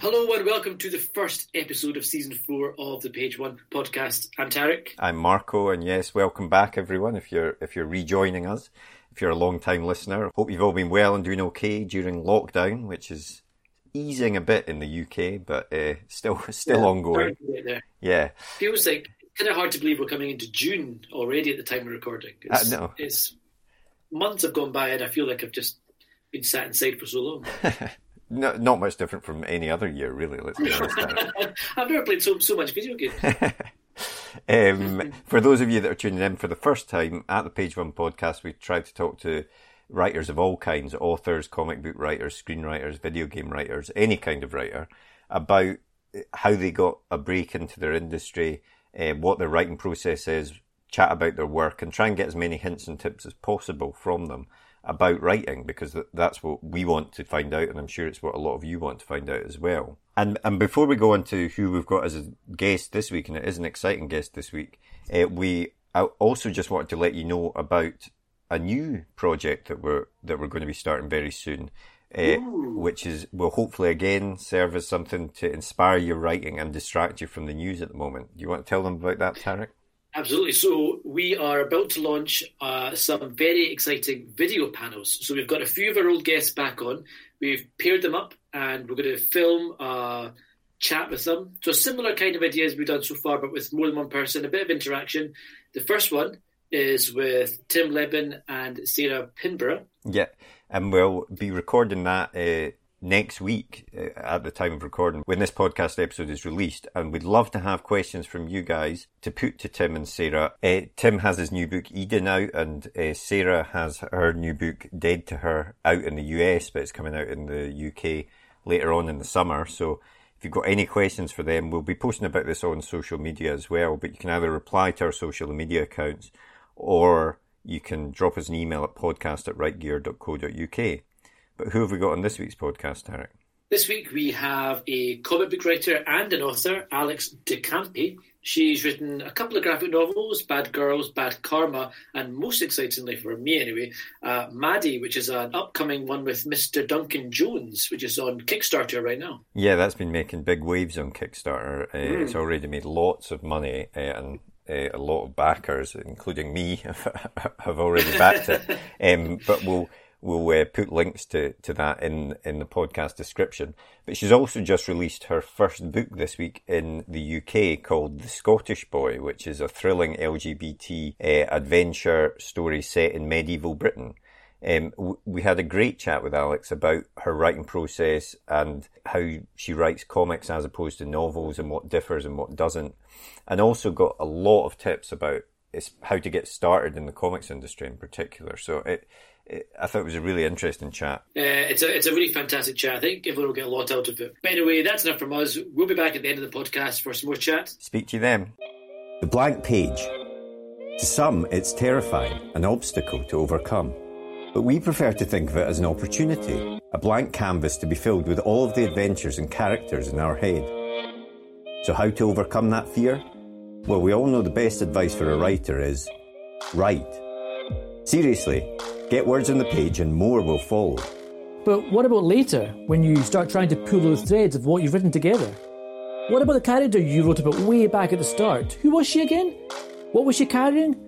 Hello and welcome to the first episode of season four of the Page One podcast. I'm Tarek. I'm Marco, and yes, welcome back, everyone. If you're if you're rejoining us, if you're a long time listener, hope you've all been well and doing okay during lockdown, which is easing a bit in the UK, but uh, still still Yeah, ongoing. starting to get there. Yeah, Feels like kind of hard to believe we're coming into June already at the time of recording. It's, I know. It's months have gone by and I feel like I've just been sat inside for so long. no, not much different from any other year, really. Let's be honest. I've never played so so much video games. um, for those of you that are tuning in for the first time, at the Page One podcast, we try to talk to writers of all kinds authors, comic book writers, screenwriters, video game writers, any kind of writer about how they got a break into their industry, uh, what their writing process is, chat about their work, and try and get as many hints and tips as possible from them about writing because th- that's what we want to find out, and I'm sure it's what a lot of you want to find out as well. And and before we go on to who we've got as a guest this week, and it is an exciting guest this week, uh, we I also just wanted to let you know about a new project that we're that we're going to be starting very soon. Uh, which is will hopefully again serve as something to inspire your writing and distract you from the news at the moment. Do you want to tell them about that, Tarek? Absolutely. So we are about to launch uh, some very exciting video panels. So we've got a few of our old guests back on. We've paired them up, and we're going to film a chat with them. So similar kind of ideas we've done so far, but with more than one person, a bit of interaction. The first one is with Tim Lebbon and Sarah Pinborough. Yeah, and we'll be recording that uh, next week uh, at the time of recording when this podcast episode is released. And we'd love to have questions from you guys to put to Tim and Sarah. Uh, Tim has his new book Eden out, and uh, Sarah has her new book Dead to Her out in the US, but it's coming out in the UK later on in the summer. So if you've got any questions for them, we'll be posting about this on social media as well. But you can either reply to our social media accounts or you can drop us an email at podcast at writegear.co.uk. But who have we got on this week's podcast, Tarek? This week we have a comic book writer and an author, Alex De Campi. She's written a couple of graphic novels, Bad Girls, Bad Karma, and most excitingly for me anyway, uh, Madi, which is an upcoming one with Mr. Duncan Jones, which is on Kickstarter right now. Yeah, that's been making big waves on Kickstarter. Uh, Mm. It's already made lots of money, uh, and uh, a lot of backers, including me, have already backed it. Um, but we'll we'll uh, put links to, to that in in the podcast description. But she's also just released her first book this week in the UK called The Scottish Boy, which is a thrilling LGBT uh, adventure story set in medieval Britain. Um, we had a great chat with Alex about her writing process and how she writes comics as opposed to novels and what differs and what doesn't. And also got a lot of tips about how to get started in the comics industry in particular. So it, it I thought it was a really interesting chat. Uh, it's a it's a really fantastic chat. I think everyone will get a lot out of it. But anyway, that's enough from us. We'll be back at the end of the podcast for some more chat. Speak to you then. The blank page. To some, it's terrifying, an obstacle to overcome. But we prefer to think of it as an opportunity, a blank canvas to be filled with all of the adventures and characters in our head. So, how to overcome that fear? Well, we all know the best advice for a writer is write. Seriously, get words on the page and more will follow. But what about later, when you start trying to pull those threads of what you've written together? What about the character you wrote about way back at the start? Who was she again? What was she carrying?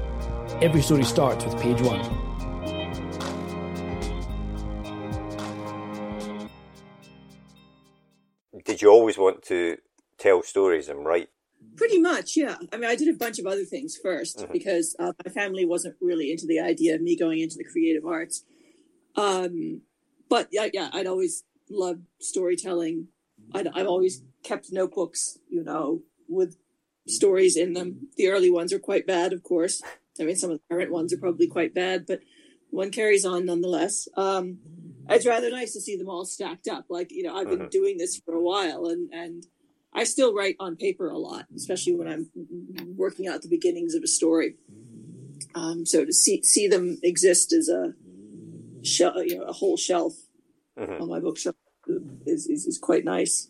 every story starts with page one. Did you always want to tell stories and write? Pretty much, yeah. I mean, I did a bunch of other things 1st mm-hmm. because uh, my family wasn't really into the idea of me going into the creative arts. Um, but yeah, yeah, I'd always loved storytelling. I'd, I've always kept notebooks, you know, with stories in them. The early ones are quite bad, of course. I mean, some of the current ones are probably quite bad, but one carries on nonetheless. Um, it's rather nice to see them all stacked up. Like, you know, I've been mm-hmm. doing this for a while and, and I still write on paper a lot, especially when I'm working out the beginnings of a story. Um, so to see, see them exist as a, shelf, you know, a whole shelf mm-hmm. on my bookshelf is, is, is quite nice.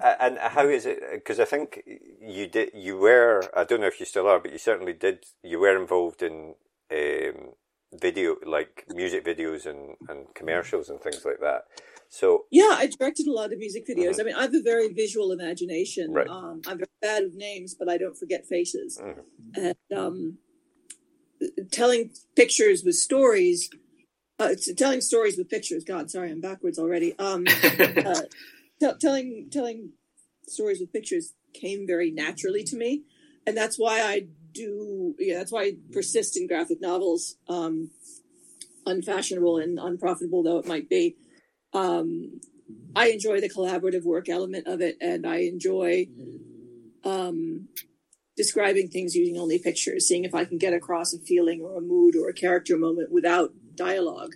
And how is it? Because I think you did, you were, I don't know if you still are, but you certainly did, you were involved in um, video, like music videos and, and commercials and things like that. So yeah, I directed a lot of music videos. Mm-hmm. I mean, I have a very visual imagination. Right. Um, I'm very bad with names, but I don't forget faces. Mm-hmm. And um, telling pictures with stories, uh, telling stories with pictures. God, sorry, I'm backwards already. Um, uh, t- telling telling stories with pictures came very naturally to me, and that's why I do. Yeah, that's why I persist in graphic novels, um, unfashionable and unprofitable though it might be. Um, I enjoy the collaborative work element of it, and I enjoy um, describing things using only pictures, seeing if I can get across a feeling or a mood or a character moment without dialogue.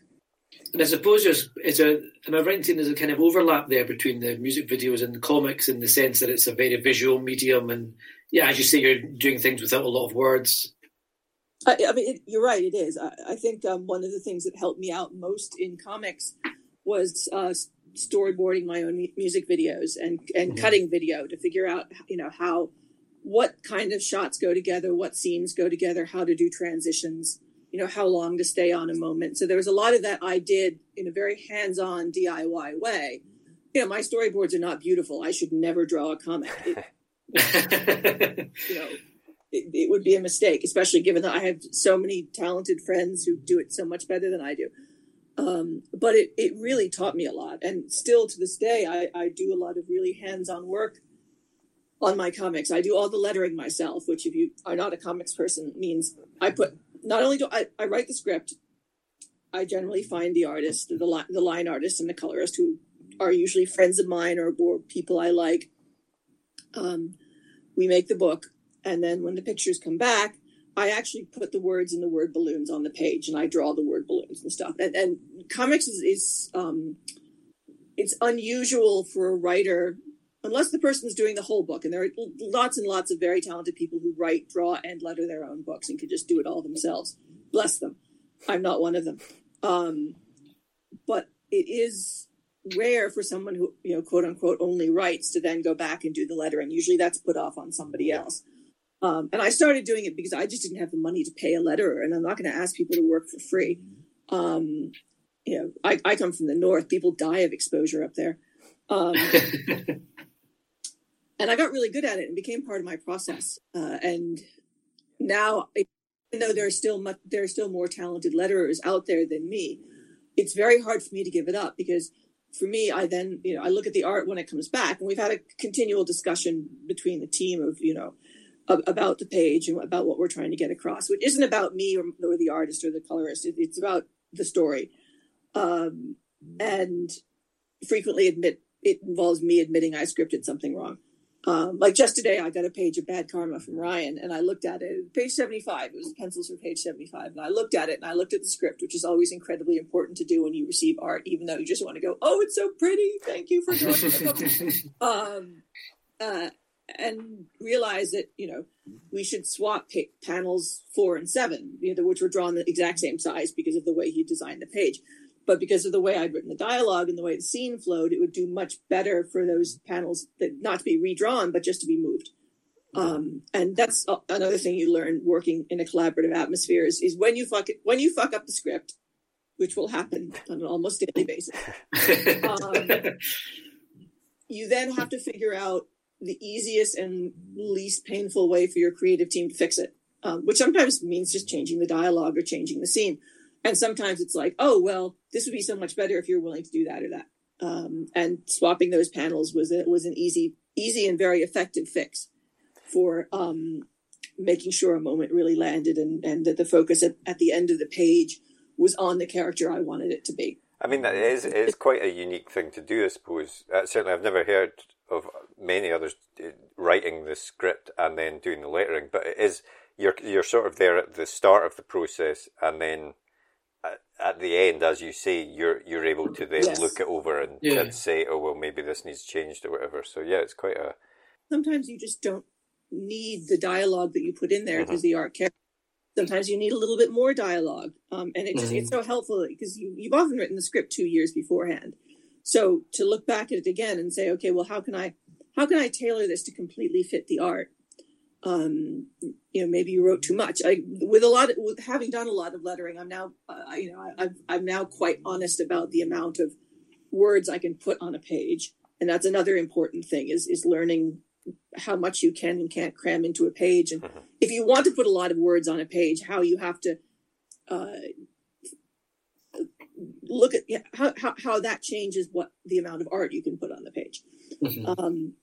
And I suppose there's it's a am I right in saying there's a kind of overlap there between the music videos and the comics in the sense that it's a very visual medium and yeah, as you say, you're doing things without a lot of words. I, I mean, it, you're right. It is. I, I think um, one of the things that helped me out most in comics was uh, storyboarding my own music videos and and mm-hmm. cutting video to figure out you know how what kind of shots go together, what scenes go together, how to do transitions you know, how long to stay on a moment. So there was a lot of that I did in a very hands-on DIY way. You know, my storyboards are not beautiful. I should never draw a comic. It, you know, it, it, would be a mistake, especially given that I have so many talented friends who do it so much better than I do. Um, but it, it really taught me a lot. And still to this day, I, I do a lot of really hands-on work on my comics. I do all the lettering myself, which if you are not a comics person means I put not only do I, I write the script, I generally find the artist, the line, the line artist, and the colorist who are usually friends of mine or, or people I like. Um, we make the book, and then when the pictures come back, I actually put the words in the word balloons on the page, and I draw the word balloons and stuff. And, and comics is, is um, it's unusual for a writer unless the person is doing the whole book. And there are lots and lots of very talented people who write, draw, and letter their own books and can just do it all themselves. Bless them. I'm not one of them. Um, but it is rare for someone who, you know, quote unquote, only writes to then go back and do the lettering. Usually that's put off on somebody else. Um, and I started doing it because I just didn't have the money to pay a letterer, and I'm not going to ask people to work for free. Um, you know, I, I come from the north; people die of exposure up there. Um, and I got really good at it and became part of my process. Uh, and now, even though there are still much, there are still more talented letterers out there than me, it's very hard for me to give it up because for me, I then you know I look at the art when it comes back, and we've had a continual discussion between the team of you know about the page and about what we're trying to get across, which isn't about me or, or the artist or the colorist. It, it's about the story, um, and frequently admit it involves me admitting I scripted something wrong. Um, like just today, I got a page of bad karma from Ryan, and I looked at it. Page seventy-five. It was pencils for page seventy-five, and I looked at it, and I looked at the script, which is always incredibly important to do when you receive art, even though you just want to go, "Oh, it's so pretty! Thank you for doing it." um, uh, and realize that you know we should swap pa- panels four and seven, you know, which were drawn the exact same size because of the way he designed the page. But because of the way I'd written the dialogue and the way the scene flowed, it would do much better for those panels that not to be redrawn, but just to be moved. Um, and that's another thing you learn working in a collaborative atmosphere is, is when you fuck it, when you fuck up the script, which will happen on an almost daily basis. um, you then have to figure out the easiest and least painful way for your creative team to fix it, um, which sometimes means just changing the dialogue or changing the scene. And sometimes it's like, oh, well, this would be so much better if you're willing to do that or that. Um, and swapping those panels was a, was an easy, easy and very effective fix for um, making sure a moment really landed and, and that the focus at, at the end of the page was on the character I wanted it to be. I mean, that is is quite a unique thing to do, I suppose. Uh, certainly, I've never heard of many others uh, writing the script and then doing the lettering, but it is you're you're sort of there at the start of the process, and then at the end, as you say, you're you're able to then yes. look it over and, yeah. and, say, oh well, maybe this needs changed or whatever. So yeah, it's quite a. Sometimes you just don't need the dialogue that you put in there because mm-hmm. the art character. Sometimes you need a little bit more dialogue, um, and it just, mm-hmm. it's so helpful because you, you've often written the script two years beforehand. So to look back at it again and say, okay, well, how can I how can I tailor this to completely fit the art? Um, you know, maybe you wrote too much. I, with a lot of, with having done a lot of lettering, I'm now, uh, you know, I, I'm now quite honest about the amount of words I can put on a page. And that's another important thing is, is learning how much you can and can't cram into a page. And mm-hmm. if you want to put a lot of words on a page, how you have to, uh, look at how, how, how that changes what the amount of art you can put on the page. Mm-hmm. Um,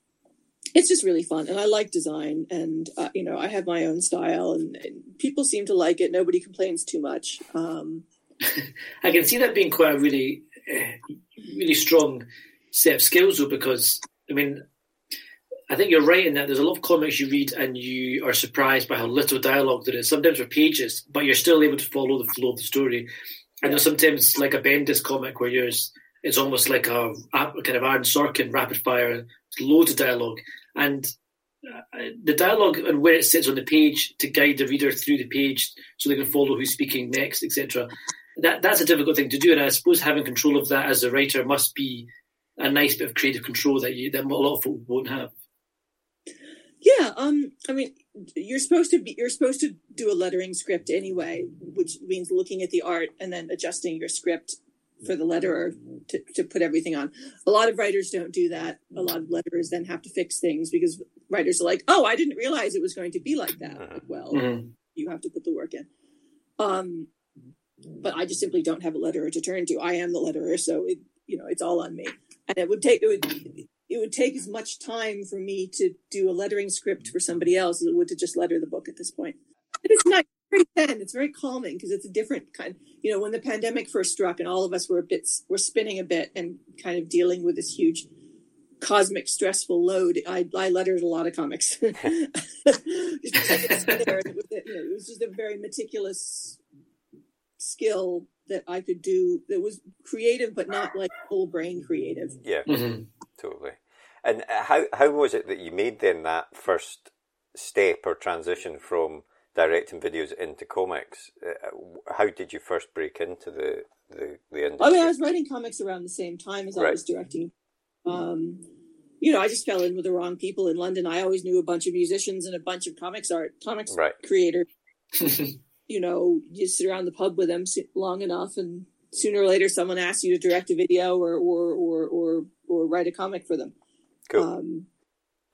it's just really fun and i like design and uh, you know i have my own style and, and, people seem to like it. Nobody complains too much um, i can see that being quite a really uh, really strong set of skills though because i mean i think you're right in that there's a lot of comics you read and you are surprised by how little dialogue there is sometimes for pages but you're still able to follow the flow of the story. And there's sometimes like a bendis comic where yours it's almost like a, a kind of Aaron Sorkin rapid fire, loads of dialogue, and uh, the dialogue and where it sits on the page to guide the reader through the page so they can follow who's speaking next, etc. That that's a difficult thing to do, and I suppose having control of that as a writer must be a nice bit of creative control that you that a lot of folk won't have. Yeah, um, I mean, you're supposed to be you're supposed to do a lettering script anyway, which means looking at the art and then adjusting your script for the letterer to, to put everything on. A lot of writers don't do that. A lot of letterers then have to fix things because writers are like, "Oh, I didn't realize it was going to be like that." Uh-huh. Well, mm-hmm. you have to put the work in. Um, but I just simply don't have a letterer to turn to. I am the letterer, so it you know it's all on me. And it would take it would it would take as much time for me to do a lettering script for somebody else as it would to just letter the book at this point. But it's not very zen. It's very calming because it's a different kind. You know, when the pandemic first struck and all of us were a bit, were spinning a bit and kind of dealing with this huge cosmic stressful load. I, I lettered a lot of comics. it, was, it was just a very meticulous skill that I could do that was creative, but not like full brain creative. Yeah, mm-hmm. totally. And how how was it that you made then that first step or transition from directing videos into comics. Uh, how did you first break into the the, the industry? I mean, I was writing comics around the same time as right. I was directing. Um, you know, I just fell in with the wrong people in London. I always knew a bunch of musicians and a bunch of comics art, comics right. creators. you know, you sit around the pub with them long enough, and sooner or later, someone asks you to direct a video or or or or, or write a comic for them. Cool. Um,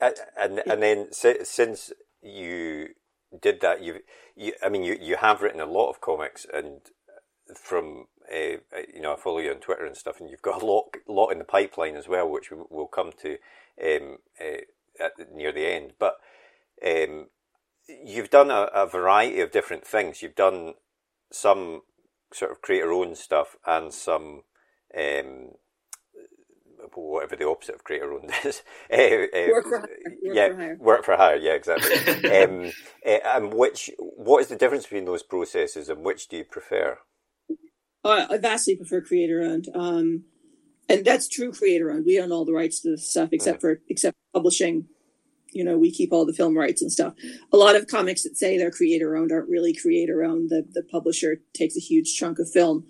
and and, and then since you did that, you, you, I mean, you, you have written a lot of comics, and from uh, you know, I follow you on Twitter and stuff, and you've got a lot, lot in the pipeline as well, which we'll come to um, uh, at, near the end. But um, you've done a, a, variety of different things. You've done some sort of creator own stuff and some um, whatever the opposite of creator owned is. uh, uh, work for hire. Work yeah, for hire. work for hire. Yeah, exactly. um, uh, and which, what is the difference between those processes, and which do you prefer? Uh, I vastly prefer creator owned, um, and that's true creator owned. We own all the rights to the stuff except mm. for except publishing you know, we keep all the film rights and stuff. A lot of comics that say they're creator owned aren't really creator owned. The, the publisher takes a huge chunk of film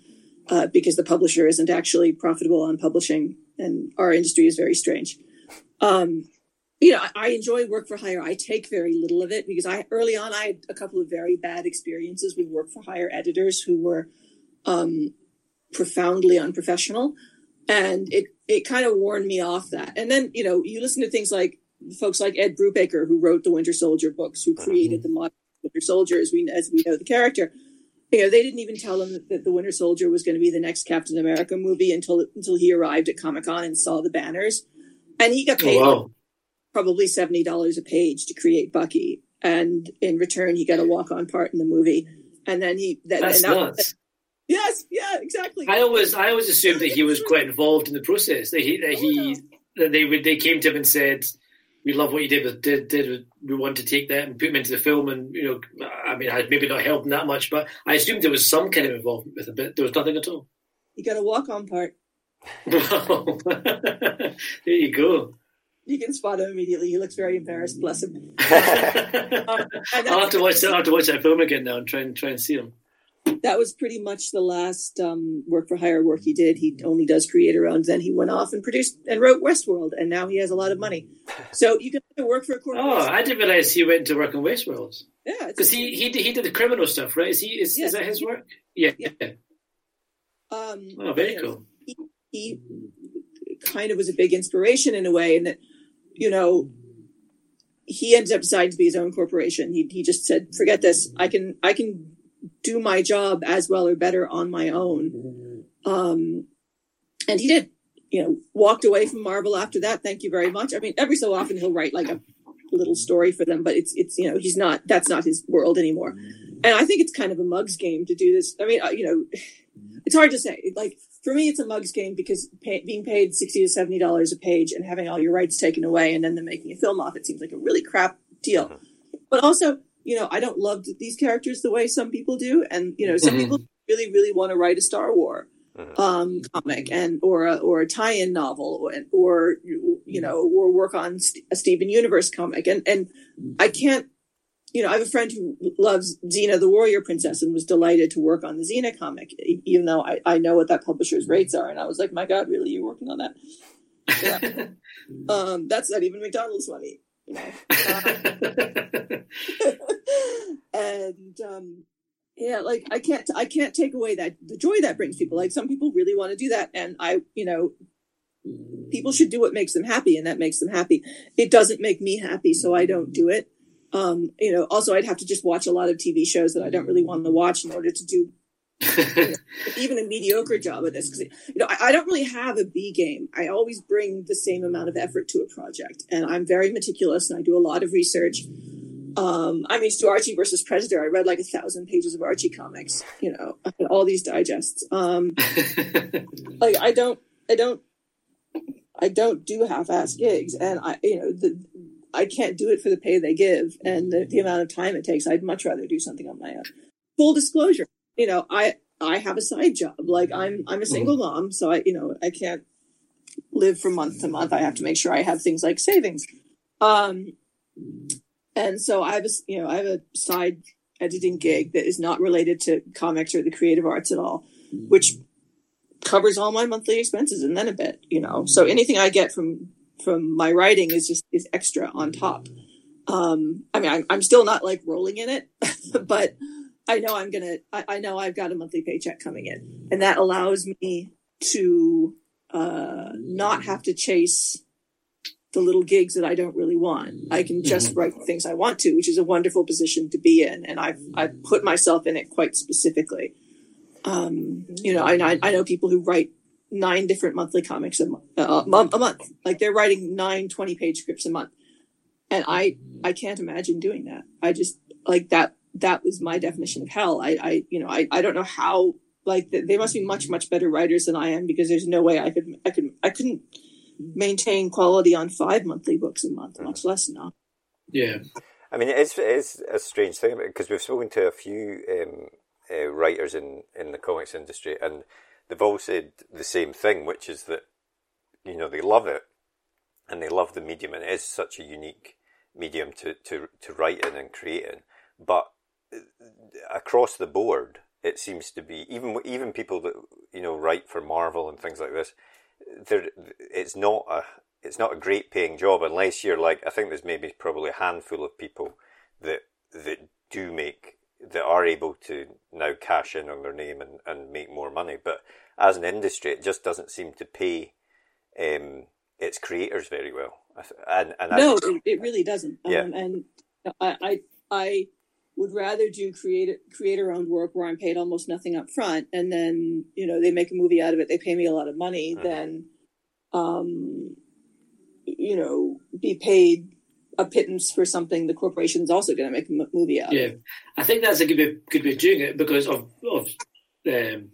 uh, because the publisher isn't actually profitable on publishing. And our industry is very strange. Um, you know, I, I enjoy work for hire. I take very little of it because I early on I had a couple of very bad experiences with work for hire editors who were um, profoundly unprofessional, and it it kind of warned me off that. And then you know, you listen to things like folks like Ed Brubaker, who wrote the Winter Soldier books, who created the modern Winter Soldier as we as we know the character. You know, they didn't even tell him that the Winter Soldier was going to be the next Captain America movie until until he arrived at Comic Con and saw the banners, and he got oh, paid. Oh, wow probably $70 a page to create Bucky. And in return, he got a walk on part in the movie. And then he, that, That's and that, nuts. Yes, yeah, exactly. I always, I always assumed that he was quite involved in the process. That he, that he, oh, that they would, they came to him and said, "We love what you did. With, did, did we want to take that and put him into the film?" And you know, I mean, I maybe not helped him that much, but I assumed there was some kind of involvement with it. But there was nothing at all. You got a walk on part. there you go you can spot him immediately. He looks very embarrassed. Bless him. um, I'll have to watch. I'll have to watch that film again now and try and try and see him. That was pretty much the last um, work for hire work he did. He only does creator owned. Then he went off and produced and wrote Westworld, and now he has a lot of money. So you can work for a corporation. Oh, I didn't realize he went to work on Westworld. Yeah, because he he did, he did the criminal stuff, right? Is he is, yeah. is that his work? Yeah. yeah. Um, oh, very cool. He, he kind of was a big inspiration in a way, and that you know, he ended up deciding to be his own corporation. He he just said, "Forget this. I can I can do my job as well or better on my own." Um, and he did. You know, walked away from Marvel after that. Thank you very much. I mean, every so often he'll write like a little story for them, but it's it's you know he's not that's not his world anymore. And I think it's kind of a mugs game to do this. I mean, uh, you know, it's hard to say. Like for me, it's a mugs game because pay, being paid sixty to seventy dollars a page and having all your rights taken away and then them making a film off it seems like a really crap deal. Mm-hmm. But also, you know, I don't love these characters the way some people do, and you know, some mm-hmm. people really, really want to write a Star War mm-hmm. um, comic and or a, or a tie-in novel, or, or you know, or work on a Steven Universe comic, and and I can't you know, I have a friend who loves Xena the Warrior Princess and was delighted to work on the Xena comic, even though I, I know what that publisher's rates are. And I was like, my God, really? You're working on that? Yeah. um, that's not even McDonald's money? and, um, yeah, like I can't, I can't take away that the joy that brings people. Like some people really want to do that. And I, you know, people should do what makes them happy and that makes them happy. It doesn't make me happy, so I don't do it um, you know, also I'd have to just watch a lot of TV shows that I don't really want to watch in order to do even a mediocre job at this. Because you know, I, I, don't really have a B game. I always bring the same amount of effort to a project, and I'm very meticulous and I do a lot of research. Um, I'm used to Archie versus Predator. I read like a thousand pages of Archie comics. You know, all these digests. Um, like I don't, I don't, I don't do half-ass gigs, and I, you know, the I can't do it for the pay they give and the, the amount of time it takes. I'd much rather do something on my own. Full disclosure, you know, I I have a side job. Like I'm I'm a single mm-hmm. mom, so I you know I can't live from month to month. I have to make sure I have things like savings. Um, and so I have a you know I have a side editing gig that is not related to comics or the creative arts at all, which covers all my monthly expenses and then a bit. You know, so anything I get from from my writing is just is extra on top. Um, I mean, I'm, I'm still not like rolling in it, but I know I'm gonna. I, I, know I've got a monthly paycheck coming in, and that allows me to uh, not have to chase the little gigs that I don't really want. I can just mm-hmm. write the things I want to, which is a wonderful position to be in, and I've I've put myself in it quite specifically. Um, you know, I I know people who write nine different monthly comics a month, uh, a month. Like they're writing nine 20 page scripts a month. And I, I can't imagine doing that. I just like that. That was my definition of hell. I, I, you know, I, I don't know how, like they must be much, much better writers than I am because there's no way I could, I could, I couldn't maintain quality on five monthly books a month, much less now. Yeah. I mean, it is, it is a strange thing because we've spoken to a few um, uh, writers in, in the comics industry and they've all said the same thing, which is that you know they love it and they love the medium, and it is such a unique medium to, to, to write in and create in. But across the board, it seems to be even even people that you know write for Marvel and things like this. There, it's not a it's not a great paying job unless you're like I think there's maybe probably a handful of people that that do make that are able to now cash in on their name and, and make more money. But as an industry, it just doesn't seem to pay um, its creators very well. And, and no, I, it, it, really doesn't. Yeah. Um, and I, I, I would rather do creator creator owned work where I'm paid almost nothing up front, and then you know they make a movie out of it, they pay me a lot of money, mm-hmm. than um, you know be paid a pittance for something the corporation's also going to make a movie out. Yeah, I think that's a good way, good way of doing it because of of um,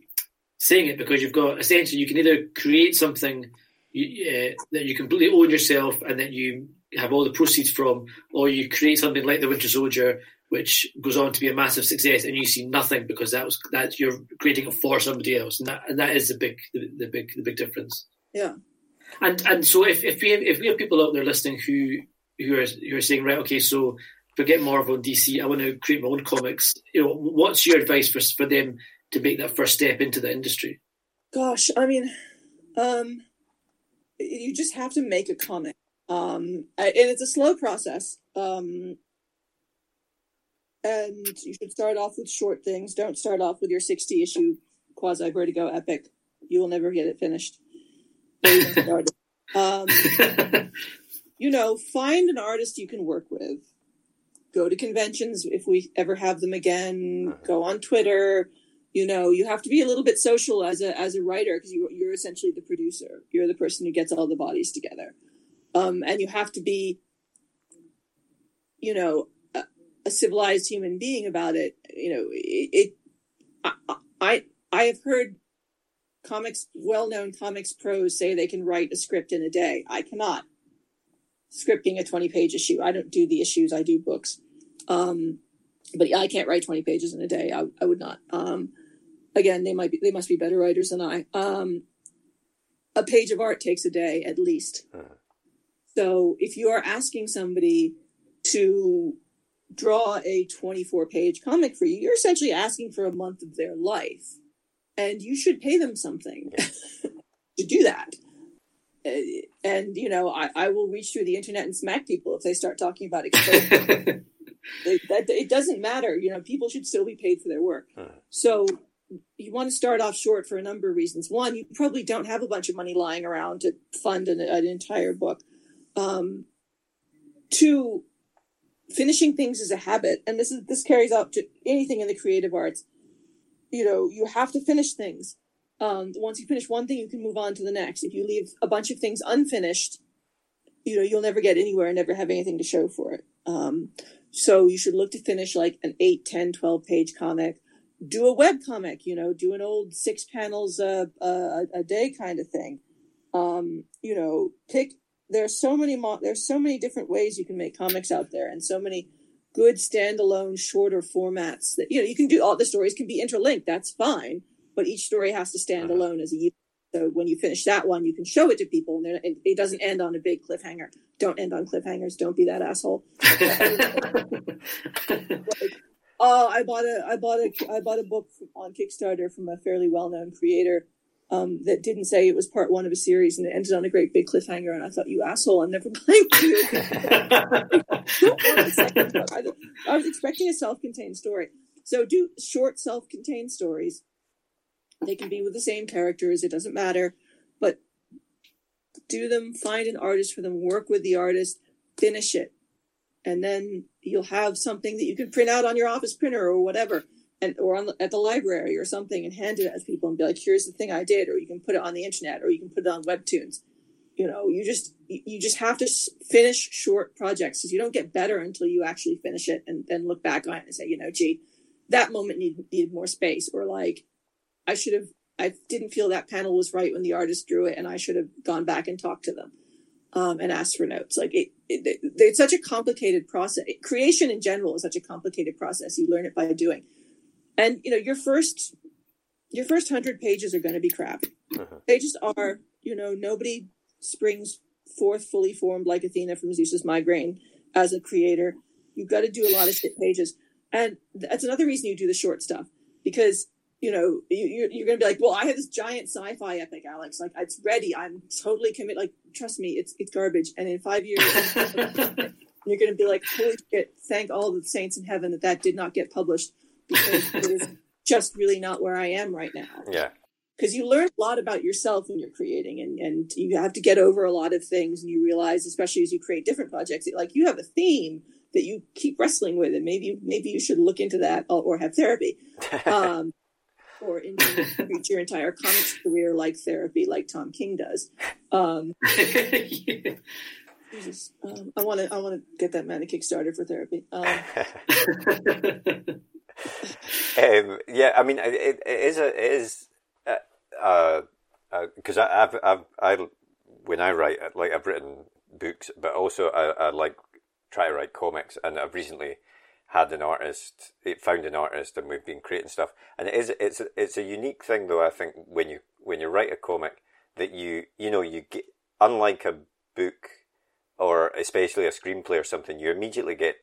saying it because you've got essentially you can either create something you, uh, that you completely own yourself and that you have all the proceeds from, or you create something like the Winter Soldier, which goes on to be a massive success, and you see nothing because that was that you're creating it for somebody else, and that and that is the big the, the big the big difference. Yeah. And and so if, if we have, if we have people out there listening who who are who are saying right okay so forget Marvel and DC I want to create my own comics you know what's your advice for for them to make that first step into the industry? Gosh, I mean, um, you just have to make a comic, um, and it's a slow process. Um, and you should start off with short things. Don't start off with your sixty issue quasi Vertigo epic. You will never get it finished. um, you know, find an artist you can work with. Go to conventions if we ever have them again. Go on Twitter you know you have to be a little bit social as a as a writer because you, you're essentially the producer you're the person who gets all the bodies together um, and you have to be you know a, civilized human being about it you know it, it I, I i have heard comics well-known comics pros say they can write a script in a day i cannot scripting a 20 page issue i don't do the issues i do books um, but I can't write 20 pages in a day. I, I would not. Um, again, they might be, they must be better writers than I. Um, a page of art takes a day at least. Uh-huh. So if you are asking somebody to draw a 24 page comic for you, you're essentially asking for a month of their life. And you should pay them something to do that. Uh, and, you know, I, I will reach through the internet and smack people if they start talking about it. it, that, it doesn't matter. You know, people should still be paid for their work. Uh-huh. So you want to start off short for a number of reasons. One, you probably don't have a bunch of money lying around to fund an, an entire book. Um, two, finishing things is a habit, and this is this carries out to anything in the creative arts. You know, you have to finish things. Um, once you finish one thing, you can move on to the next. If you leave a bunch of things unfinished, you know you'll never get anywhere and never have anything to show for it. Um, so you should look to finish like an 8, 10, 12 page comic do a web comic, you know, do an old six panels a, a, a day kind of thing. Um, you know, pick. There's so many mo- there's so many different ways you can make comics out there, and so many good standalone shorter formats that you know you can do. All the stories can be interlinked. That's fine, but each story has to stand uh-huh. alone as a unit. So when you finish that one, you can show it to people, and it doesn't end on a big cliffhanger. Don't end on cliffhangers. Don't be that asshole. like, Oh, I bought a I bought a I bought a book on Kickstarter from a fairly well known creator um, that didn't say it was part one of a series and it ended on a great big cliffhanger. And I thought, you asshole, I'm never playing you. I, was expecting a self contained story. So do short self contained stories. They can be with the same characters, it doesn't matter. But do them, find an artist for them, work with the artist, finish it and then you'll have something that you can print out on your office printer or whatever and or on at the library or something and hand it out to people and be like here's the thing i did or you can put it on the internet or you can put it on webtoons you know you just you just have to finish short projects because you don't get better until you actually finish it and then look back on it and say you know gee that moment needed, more space or like i should have i didn't feel that panel was right when the artist drew it and i should have gone back and talked to them um, and asked for notes. Like it, it, it's such a complicated process. Creation in general is such a complicated process. You learn it by doing, and you know your first your first hundred pages are going to be crap. Uh-huh. They just are. You know, nobody springs forth fully formed like Athena from Zeus's migraine as a creator. You've got to do a lot of shit pages, and that's another reason you do the short stuff because you know you, you're going to be like, well, I have this giant sci-fi epic, Alex. Like it's ready. I'm totally committed. Like trust me, it's it's garbage. And in five years, you're going to be like, holy shit! Thank all the saints in heaven that that did not get published because it is just really not where I am right now. Yeah because you learn a lot about yourself when you're creating and, and you have to get over a lot of things and you realize especially as you create different projects like you have a theme that you keep wrestling with and maybe maybe you should look into that or have therapy um, or in, your entire comics career like therapy like tom king does um, yeah. Jesus, um, I want to. I want to get that man a Kickstarter for therapy. Um, um, yeah, I mean, it, it is a it is because uh, uh, I've, I've, I, when I write, like I've written books, but also I, I like try to write comics, and I've recently had an artist, found an artist, and we've been creating stuff. And it is, it's, it's a unique thing, though. I think when you when you write a comic, that you, you know, you get unlike a book or especially a screenplay or something, you immediately get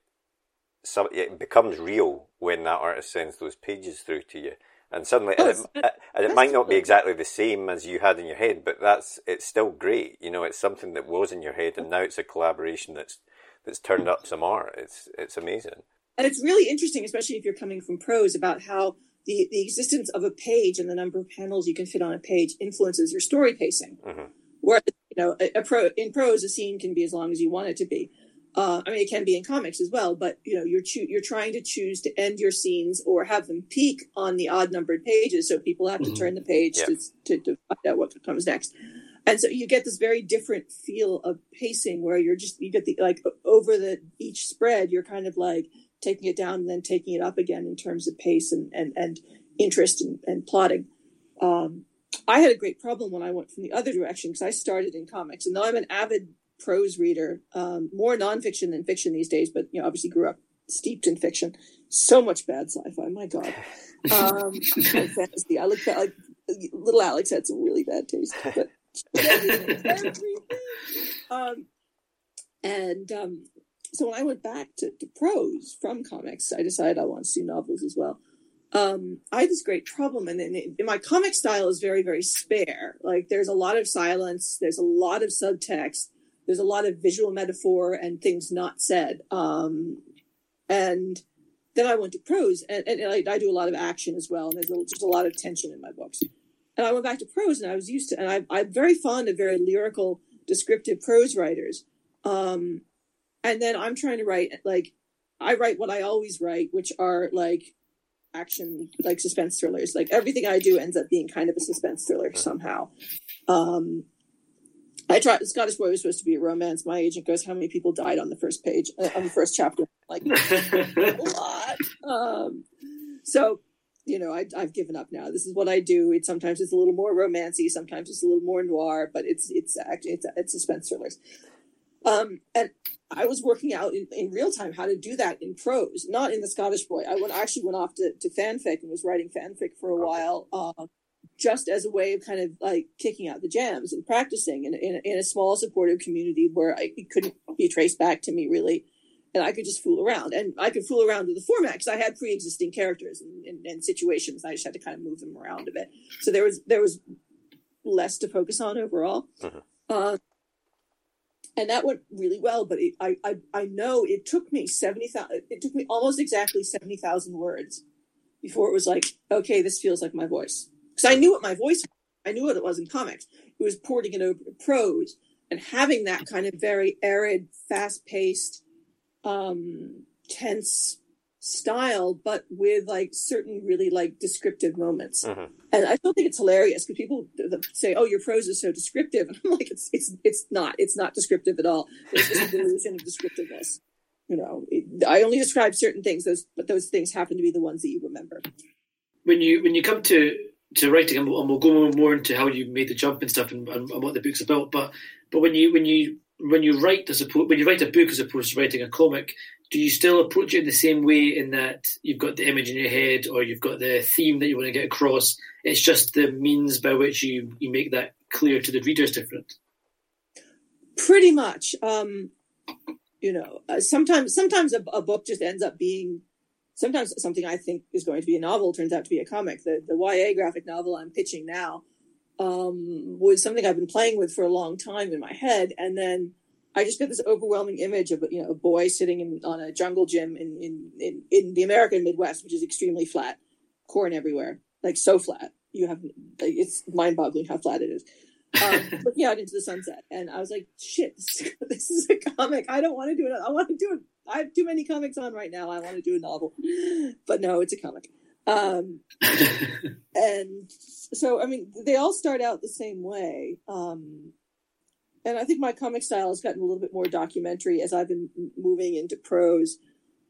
some. It becomes real when that artist sends those pages through to you and suddenly, oh, and, it, and it might not be exactly the same as you had in your head, but that's it's still great. You know, it's something that was in your head, and now it's a collaboration that's that's turned up some art. It's it's amazing, and it's really interesting, especially if you're coming from prose, about how the the existence of a page and the number of panels you can fit on a page influences your story pacing. Mm-hmm. Where you know, a, a pro in prose, a scene can be as long as you want it to be. Uh, I mean, it can be in comics as well, but you know, you're cho- you're trying to choose to end your scenes or have them peak on the odd numbered pages, so people have to mm-hmm. turn the page to, to, to find out what comes next. And so you get this very different feel of pacing where you're just you get the like over the each spread, you're kind of like taking it down and then taking it up again in terms of pace and and, and interest and, and plotting. Um, I had a great problem when I went from the other direction because I started in comics, and though I'm an avid prose reader, um, more nonfiction than fiction these days, but you know, obviously grew up steeped in fiction. So much bad sci-fi, my god. Um, fantasy. I look like little Alex had some really bad taste, but um, and um, so when I went back to, to, prose from comics, I decided I want to do novels as well. Um, I had this great problem, and, and, and my comic style is very, very spare. Like there's a lot of silence, there's a lot of subtext, there's a lot of visual metaphor and things not said. Um, and then I went to prose, and, and I, I, do a lot of action as well. And there's a, just a lot of tension in my books. And I went back to prose, and I was used to, and I, I'm very fond of very lyrical, descriptive prose writers. Um, and then I'm trying to write like I write what I always write, which are like action, like suspense thrillers. Like everything I do ends up being kind of a suspense thriller somehow. Um, I tried. Scottish Boy was supposed to be a romance. My agent goes, "How many people died on the first page uh, on the first chapter?" Like a lot. Um, so, you know, I, have given up now. This is what I do. It sometimes it's a little more romancy, sometimes it's a little more noir, but it's it's actually it's it's suspense thrillers. Um, and I was working out in, in real time how to do that in prose, not in the Scottish Boy. I went actually went off to, to fanfic and was writing fanfic for a while. Uh, just as a way of kind of like kicking out the jams and practicing in, in, in a small supportive community where I, it couldn't be traced back to me really. And I could just fool around and I could fool around with the format because I had pre-existing characters and, and, and, situations. I just had to kind of move them around a bit. So there was, there was less to focus on overall. Mm-hmm. Uh, and that went really well, but it, I, I, I know it took me 70,000, it took me almost exactly 70,000 words before it was like, okay, this feels like my voice because I knew what my voice, I knew what it was in comics. It was porting it over to prose and having that kind of very arid, fast paced, um, tense style, but with like certain really like descriptive moments. Mm-hmm. And I still think it's hilarious because people say, "Oh, your prose is so descriptive," and I'm like, "It's it's it's not. It's not descriptive at all. It's just a delusion of descriptiveness." You know, it, I only describe certain things, those but those things happen to be the ones that you remember. When you when you come to to writing, and we'll, go more into how you made the jump and stuff, and, and, and, what the book's about. But but when you when you when you write as opposed when you write a book as opposed to writing a comic, do you still approach it in the same way in that you've got the image in your head or you've got the theme that you want to get across? It's just the means by which you you make that clear to the readers different. Pretty much. Um, you know, uh, sometimes sometimes a, a, book just ends up being sometimes something I think is going to be a novel turns out to be a comic. The the YA graphic novel I'm pitching now um, was something I've been playing with for a long time in my head, and then I just get this overwhelming image of you know a boy sitting in, on a jungle gym in, in in in the American Midwest, which is extremely flat, corn everywhere, like so flat. You have it's mind boggling how flat it is um, looking out into the sunset. And I was like, shit, this, this is a comic. I don't want to do it. I want to do it. I have too many comics on right now. I want to do a novel. But no, it's a comic. Um, and so, I mean, they all start out the same way. Um, and I think my comic style has gotten a little bit more documentary as I've been moving into prose.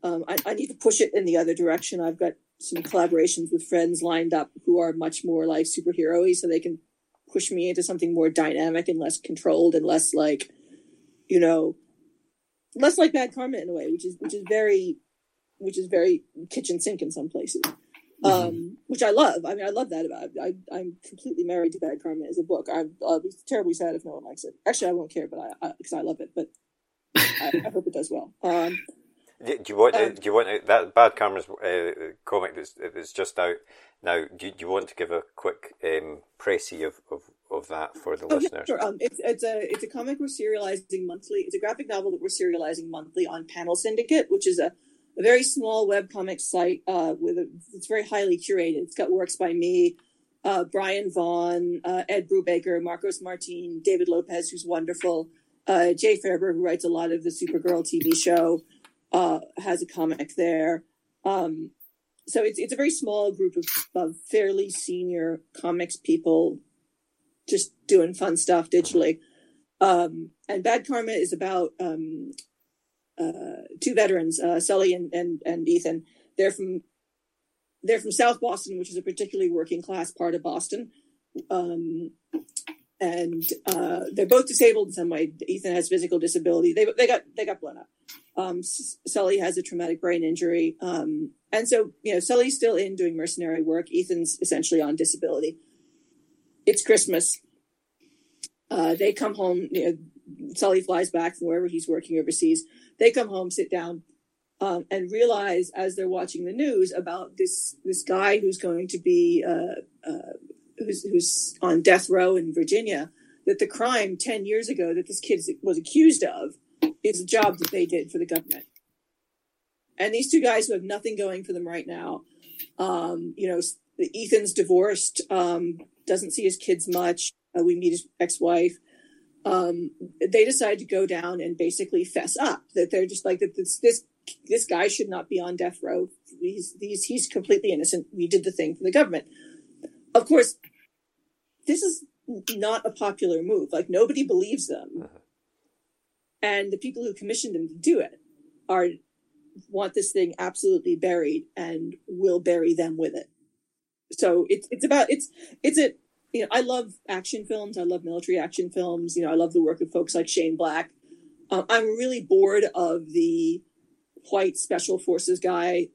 Um, I, I, need to push it in the other direction. I've got some collaborations with friends lined up who are much more like superhero so they can push me into something more dynamic and less controlled and less like, you know, less like bad karma in a way, which is which is very, which is very kitchen sink in some places. Mm-hmm. Um, which I love. I mean, I love that about it. I, I'm completely married to Bad Karma as a book. I, I'll be terribly sad if no one likes it. Actually, I won't care, but I because I, I, love it. But I, I, hope it does well. Um, do you want? Um, do you want that Bad Karma's uh, comic that's, that's just out now? Do you, do you want to give a quick um, précis of, of, of that for the oh, listeners? Yeah, sure. Um, it's it's a it's a comic we're serializing monthly. It's a graphic novel that we're serializing monthly on Panel Syndicate, which is a, a very small web comic site uh, with a, it's very highly curated. It's got works by me, uh, Brian Vaughan, uh, Ed Brubaker, Marcos Martin, David Lopez, who's wonderful, uh, Jay Faerber, who writes a lot of the Supergirl TV show uh, has a comic there. Um, so it's it's a very small group of, of fairly senior comics people just doing fun stuff digitally. Um, and Bad Karma is about um, uh, two veterans, uh, Sully and, and, and Ethan. They're from they're from South Boston, which is a particularly working class part of Boston. Um, and uh, they're both disabled in some way. Ethan has physical disability. They they got they got blown up. Um, Sully has a traumatic brain injury, um, and so you know Sully's still in doing mercenary work. Ethan's essentially on disability. It's Christmas. Uh, they come home. You know, Sully flies back from wherever he's working overseas. They come home, sit down, um, and realize as they're watching the news about this this guy who's going to be uh, uh, who's, who's on death row in Virginia, that the crime 10 years ago that this kid was accused of is a job that they did for the government. And these two guys who have nothing going for them right now, um, you know, Ethan's divorced, um, doesn't see his kids much. Uh, we meet his ex-wife. Um, they decide to go down and basically fess up that they're just like that. This, this, this guy should not be on death row. He's, he's, he's completely innocent. We did the thing for the government. Of course, this is not a popular move. Like nobody believes them. Uh-huh. And the people who commissioned them to do it are want this thing absolutely buried and will bury them with it. So it's it's about it's it's a you know I love action films. I love military action films. You know I love the work of folks like Shane Black. Uh, I'm really bored of the white special forces guy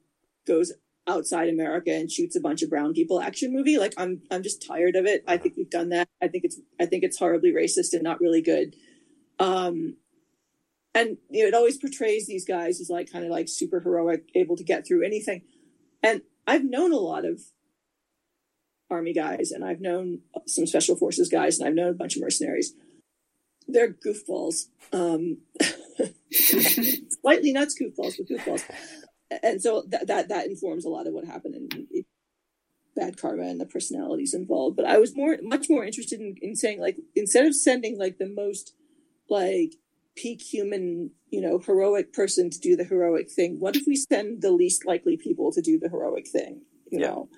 goes outside America and shoots a bunch of brown people action movie. Like I'm I'm just tired of it. I think we've done that. I think it's I think it's horribly racist and not really good. Um and you know, it always portrays these guys as like kind of like super heroic, able to get through anything. And I've known a lot of army guys and I've known some special forces guys and I've known a bunch of mercenaries. They're goofballs. Um slightly nuts goofballs, but goofballs and so that, that that informs a lot of what happened in, bad karma and the personalities involved but i was more much more interested in, in saying like instead of sending like the most like peak human you know heroic person to do the heroic thing what if we send the least likely people to do the heroic thing you yeah. know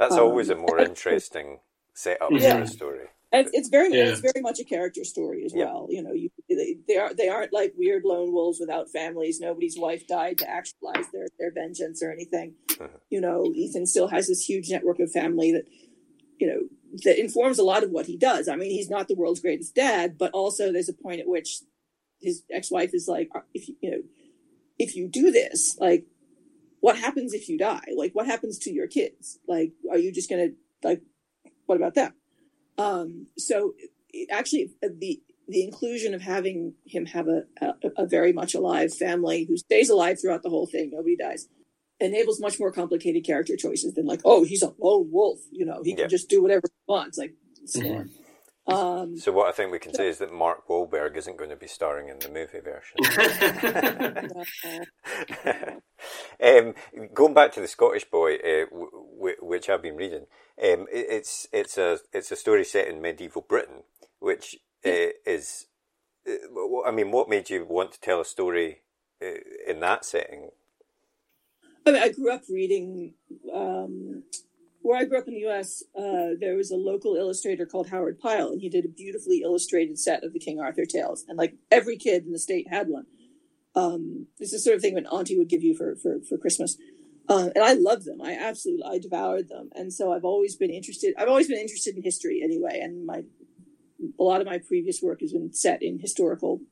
that's um, always a more interesting setup yeah. for a story and it's very yeah. it's very much a character story as yeah. well. You know, you they, they are they aren't like weird lone wolves without families. Nobody's wife died to actualize their their vengeance or anything. Uh-huh. You know, Ethan still has this huge network of family that you know that informs a lot of what he does. I mean, he's not the world's greatest dad, but also there's a point at which his ex-wife is like, uh, if you, you know, if you do this, like, what happens if you die? Like, what happens to your kids? Like, are you just gonna like, what about them? Um, so it, actually, the the inclusion of having him have a, a, a very much alive family who stays alive throughout the whole thing, nobody dies, enables much more complicated character choices than like, oh, he's a lone wolf, you know, he Yeah. can just do whatever he wants, like Scorn. Um, So what I think we can say is that Mark Wahlberg isn't going to be starring in the movie version. um, going back to the Scottish boy, uh, w- w- which I've been reading, um, it, it's it's a it's a story set in medieval Britain, which uh, is, uh, I mean, what made you want to tell a story uh, in that setting? I mean, I grew up reading. Where I grew up in the U.S., uh, there was a local illustrator called Howard Pyle, and he did a beautifully illustrated set of the King Arthur tales, and like every kid in the state had one. Um, it's the sort of thing that Auntie would give you for for, for Christmas, uh, and I loved them. I absolutely I devoured them, and so I've always been interested. I've always been interested in history anyway, and my a lot of my previous work has been set in historical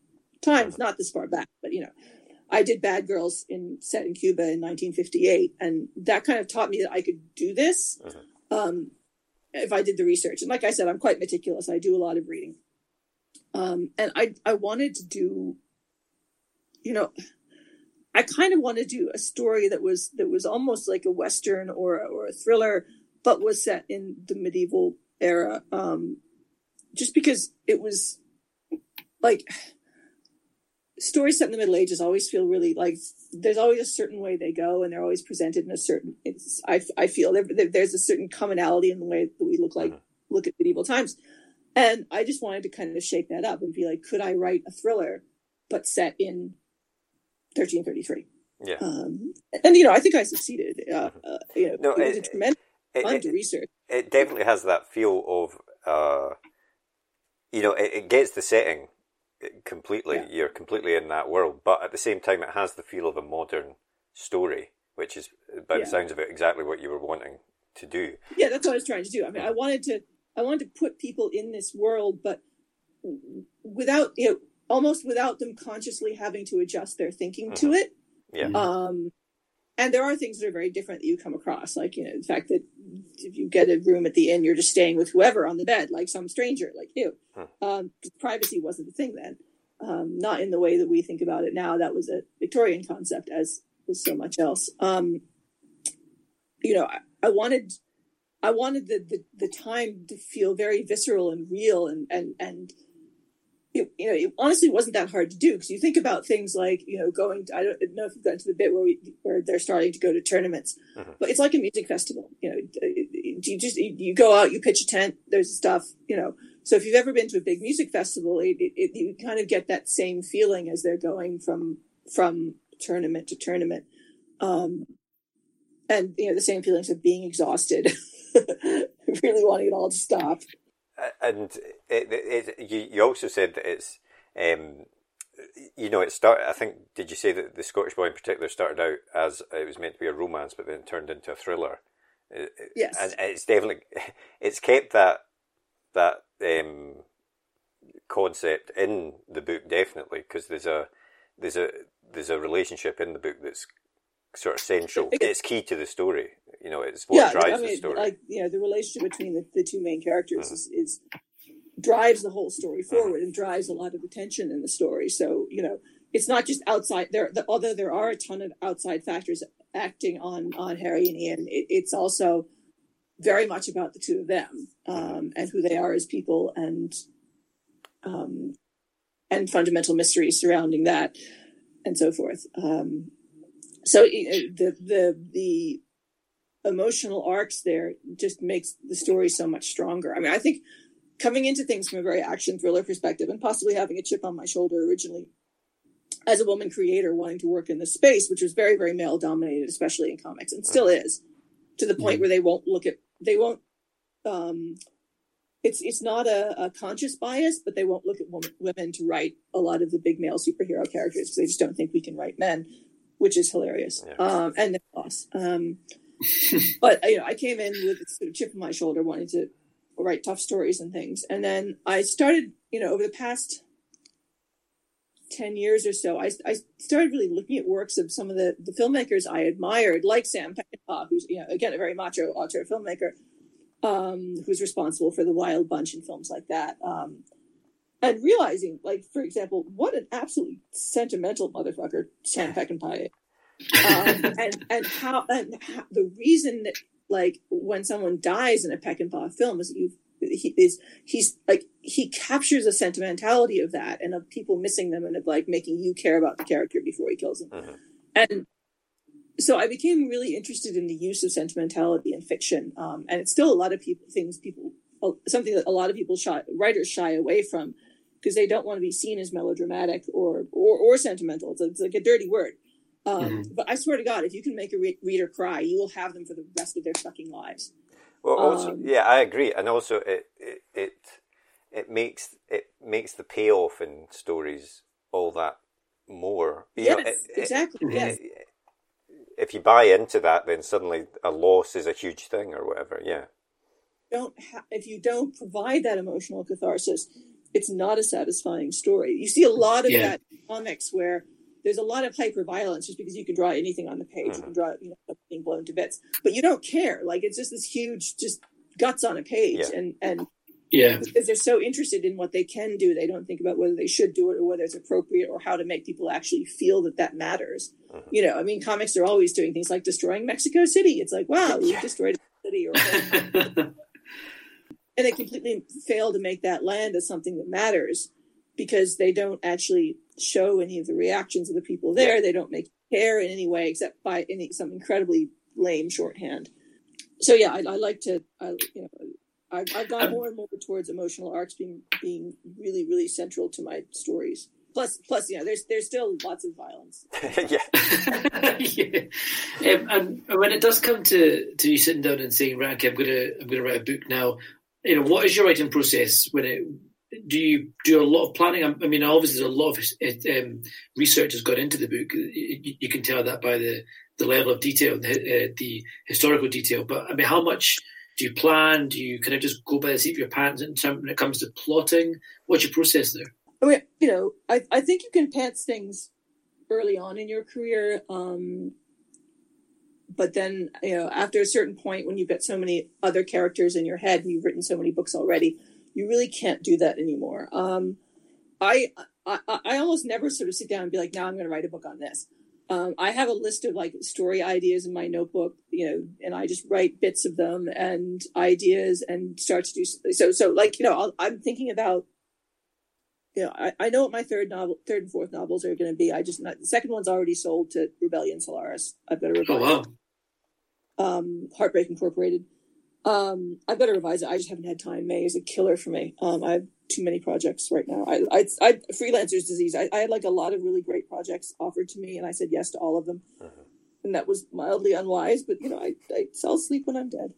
times, not this far back, but you know. I did Bad Girls in set in Cuba in 1958, and that kind of taught me that I could do this um, if I did the research. And like I said, I'm quite meticulous. I do a lot of reading, um, and I I wanted to do, you know, I kind of wanted to do a story that was that was almost like a western or or a thriller, but was set in the medieval era. Um, just because it was like stories set in the Middle Ages always feel really like there's always a certain way they go, and they're always presented in a certain. It's I I feel there, there- there's a certain commonality in the way that we look like look at medieval times, and I just wanted to kind of shake that up and be like, could I write a thriller, but set in 1333? Yeah. Um, and you know, I think I succeeded. Uh, uh, you know, No, it was a tremendous It- fun it- to research. it definitely has that feel of uh you know it, it gets the setting completely Yeah. you're completely in that world but at the same time it has the feel of a modern story which is by Yeah. the sounds of it exactly what you were wanting to do. Yeah that's what i was trying to do. I mean i wanted to i wanted to put people in this world but without you know almost without them consciously having to adjust their thinking to it. Yeah. Um and there are things that are very different that you come across like you know the fact that if you get a room at the inn you're just staying with whoever on the bed like some stranger like you. Um privacy wasn't a thing then. Um not in the way that we think about it now. That was a victorian concept as was so much else. Um you know i, I wanted i wanted the, the the time to feel very visceral and real and and and it, you know, it honestly wasn't that hard to do because you think about things like, you know, going. To, I don't know if you've gotten to the bit where we, where they're starting to go to tournaments, but it's like a music festival. You know, you just you go out, you pitch a tent, there's stuff. You know, so if you've ever been to a big music festival, it, it, it, you kind of get that same feeling as they're going from from tournament to tournament, um, and you know the same feelings of being exhausted, really wanting it all to stop. Uh, and it, it, it, you, you also said that it's um you know it started i think did you say that the scottish boy in particular started out as it was meant to be a romance but then turned into a thriller? Uh, Yes. and it's definitely it's kept that that um concept in the book definitely because there's a there's a there's a relationship in the book that's sort of central. It's key to the story you know it's what yeah, drives I the mean, story like you know, the relationship between the, the two main characters is, is drives the whole story forward and drives a lot of the tension in the story. So you know, it's not just outside there. The, although there are a ton of outside factors acting on on Harry and Ian, it, it's also very much about the two of them um, and who they are as people and um, and fundamental mysteries surrounding that and so forth. Um, so the the the emotional arcs there just makes the story so much stronger. I mean, I think coming into things from a very action thriller perspective and possibly having a chip on my shoulder originally as a woman creator wanting to work in this space, which was very, very male dominated, especially in comics and still is to the point where they won't look at, they won't, um, it's, it's not a, a conscious bias, but they won't look at women, women to write a lot of the big male superhero characters because they just don't think we can write men, which is hilarious. Yeah. Um, and their boss. Um, but you know, I came in with a sort of chip on my shoulder, wanting to write tough stories and things. And then I started, you know, over the past 10 years or so, I, I started really looking at works of some of the, the filmmakers I admired, like Sam Peckinpah, who's, you know, again, a very macho auteur filmmaker, um, who's responsible for The Wild Bunch and films like that. Um, and realizing, like for example, what an absolutely sentimental motherfucker Sam Peckinpah is, um, and and how and how, the reason that like when someone dies in a Peckinpah film is you he is he's like he captures a sentimentality of that and of people missing them and of like making you care about the character before he kills them, Mhm. and so I became really interested in the use of sentimentality in fiction, um, and it's still a lot of people things people something that a lot of people shy, writers shy away from because they don't want to be seen as melodramatic or or, or sentimental. It's, it's like a dirty word. Um, Mhm. But I swear to God, if you can make a re- reader cry, you will have them for the rest of their fucking lives. Well, also, Um, yeah, I agree, and also it it it it makes it makes the payoff in stories all that more. You Yes, know, it- it- exactly. Yes. If you buy into that, then suddenly a loss is a huge thing, or whatever. Yeah. Don't ha- if you don't provide that emotional catharsis, it's not a satisfying story. You see a lot of Yeah. that in comics where there's a lot of hyper violence just because you can draw anything on the page. You mm-hmm. can draw, you know, being blown to bits, but you don't care. Like it's just this huge, just guts on a page, Yeah. and and Yeah. because they're so interested in what they can do, they don't think about whether they should do it or whether it's appropriate or how to make people actually feel that that matters. Mm-hmm. You know, I mean, comics are always doing things like destroying Mexico City. It's like, wow, we destroyed a city, or and they completely fail to make that land as something that matters because they don't actually show any of the reactions of the people there. They don't make you care in any way except by any some incredibly lame shorthand. So yeah, I, I like to, I, you know, I've, I've gone Um, more and more towards emotional arcs being being really really central to my stories. Plus, plus, you know, there's there's still lots of violence. yeah. yeah. Um, and when it does come to, to you sitting down and saying, "Right, okay, I'm gonna I'm gonna write a book now," you know, what is your writing process? When it do you do a lot of planning? I, mean, obviously, a lot of um, research has gone into the book. You, you can tell that by the, the level of detail, the, uh, the historical detail. But I mean, how much do you plan? Do you kind of just go by the seat of your pants in terms when it comes to plotting? What's your process there? I mean, you know, I, I think you can pants things early on in your career. Um, but then, you know, after a certain point, when you've got so many other characters in your head and you've written so many books already, you really can't do that anymore. Um, I, I, I almost never sort of sit down and be like, now I'm going to write a book on this. Um, I have a list of like story ideas in my notebook, you know, and I just write bits of them and ideas and start to do so. So, like, you know, I'll, I'm thinking about you know, I, I know what my third novel, third and fourth novels are going to be. I just not, the second one's already sold to Rebellion Solaris. I've got to Oh wow! Um, Heartbreak Incorporated. Um, I better revise it. I just haven't had time. May is a killer for me. Um, I have too many projects right now. I, I, I freelancer's disease. I, I had like a lot of really great projects offered to me, and I said yes to all of them, and that was mildly unwise. But you know, I, I I'll sleep when I'm dead.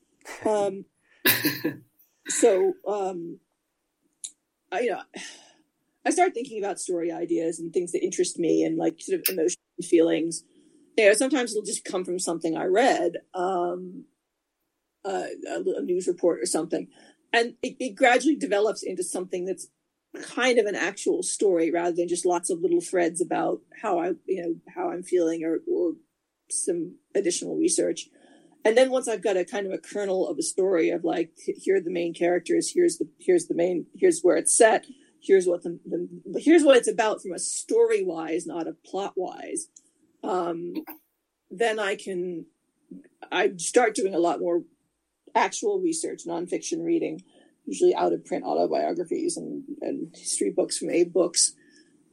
Um, so um, I, you know. I start thinking about story ideas and things that interest me and like sort of emotions and feelings. You know, sometimes it'll just come from something I read, um, uh, a, news report or something, and it, it gradually develops into something that's kind of an actual story rather than just lots of little threads about how I, you know, how I'm feeling or or some additional research. And then once I've got a kind of a kernel of a story of like, here are the main characters, here's the here's the main, here's where it's set here's what the, the here's what it's about from a story wise, not a plot wise. Um, then I can I start doing a lot more actual research, nonfiction reading, usually out of print autobiographies and, and history books from AbeBooks,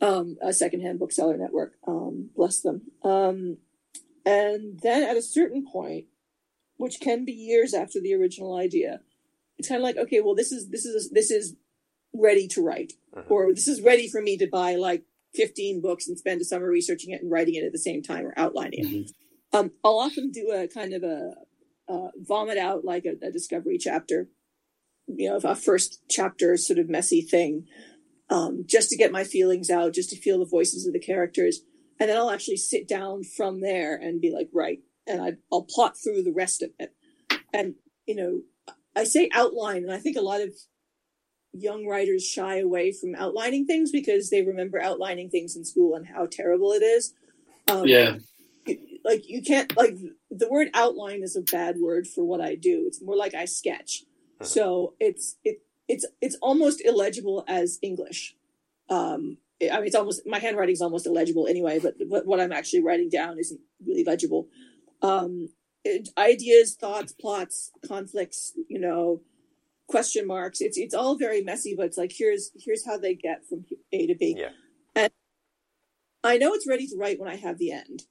um, a secondhand bookseller network. Um, bless them. Um, and then at a certain point, which can be years after the original idea, it's kind of like, okay, well, this is this is this is ready to write or this is ready for me to buy like 15 books and spend a summer researching it and writing it at the same time or outlining it um, i'll often do a kind of a uh, vomit out like a, a, discovery chapter you know a first chapter sort of messy thing um, just to get my feelings out just to feel the voices of the characters and then i'll actually sit down from there and be like right and I, i'll plot through the rest of it and you know i say outline and i think a lot of young writers shy away from outlining things because they remember outlining things in school and how terrible it is. Um, yeah. Like you can't like the word outline is a bad word for what I do. It's more like I sketch. So it's it it's it's almost illegible as English. Um, I mean, it's almost my handwriting is almost illegible anyway, but, but what I'm actually writing down isn't really legible. Um, it, ideas, thoughts, plots, conflicts, you know, question marks. It's it's all very messy, but it's like here's here's how they get from A to B. Yeah. And I know it's ready to write when I have the end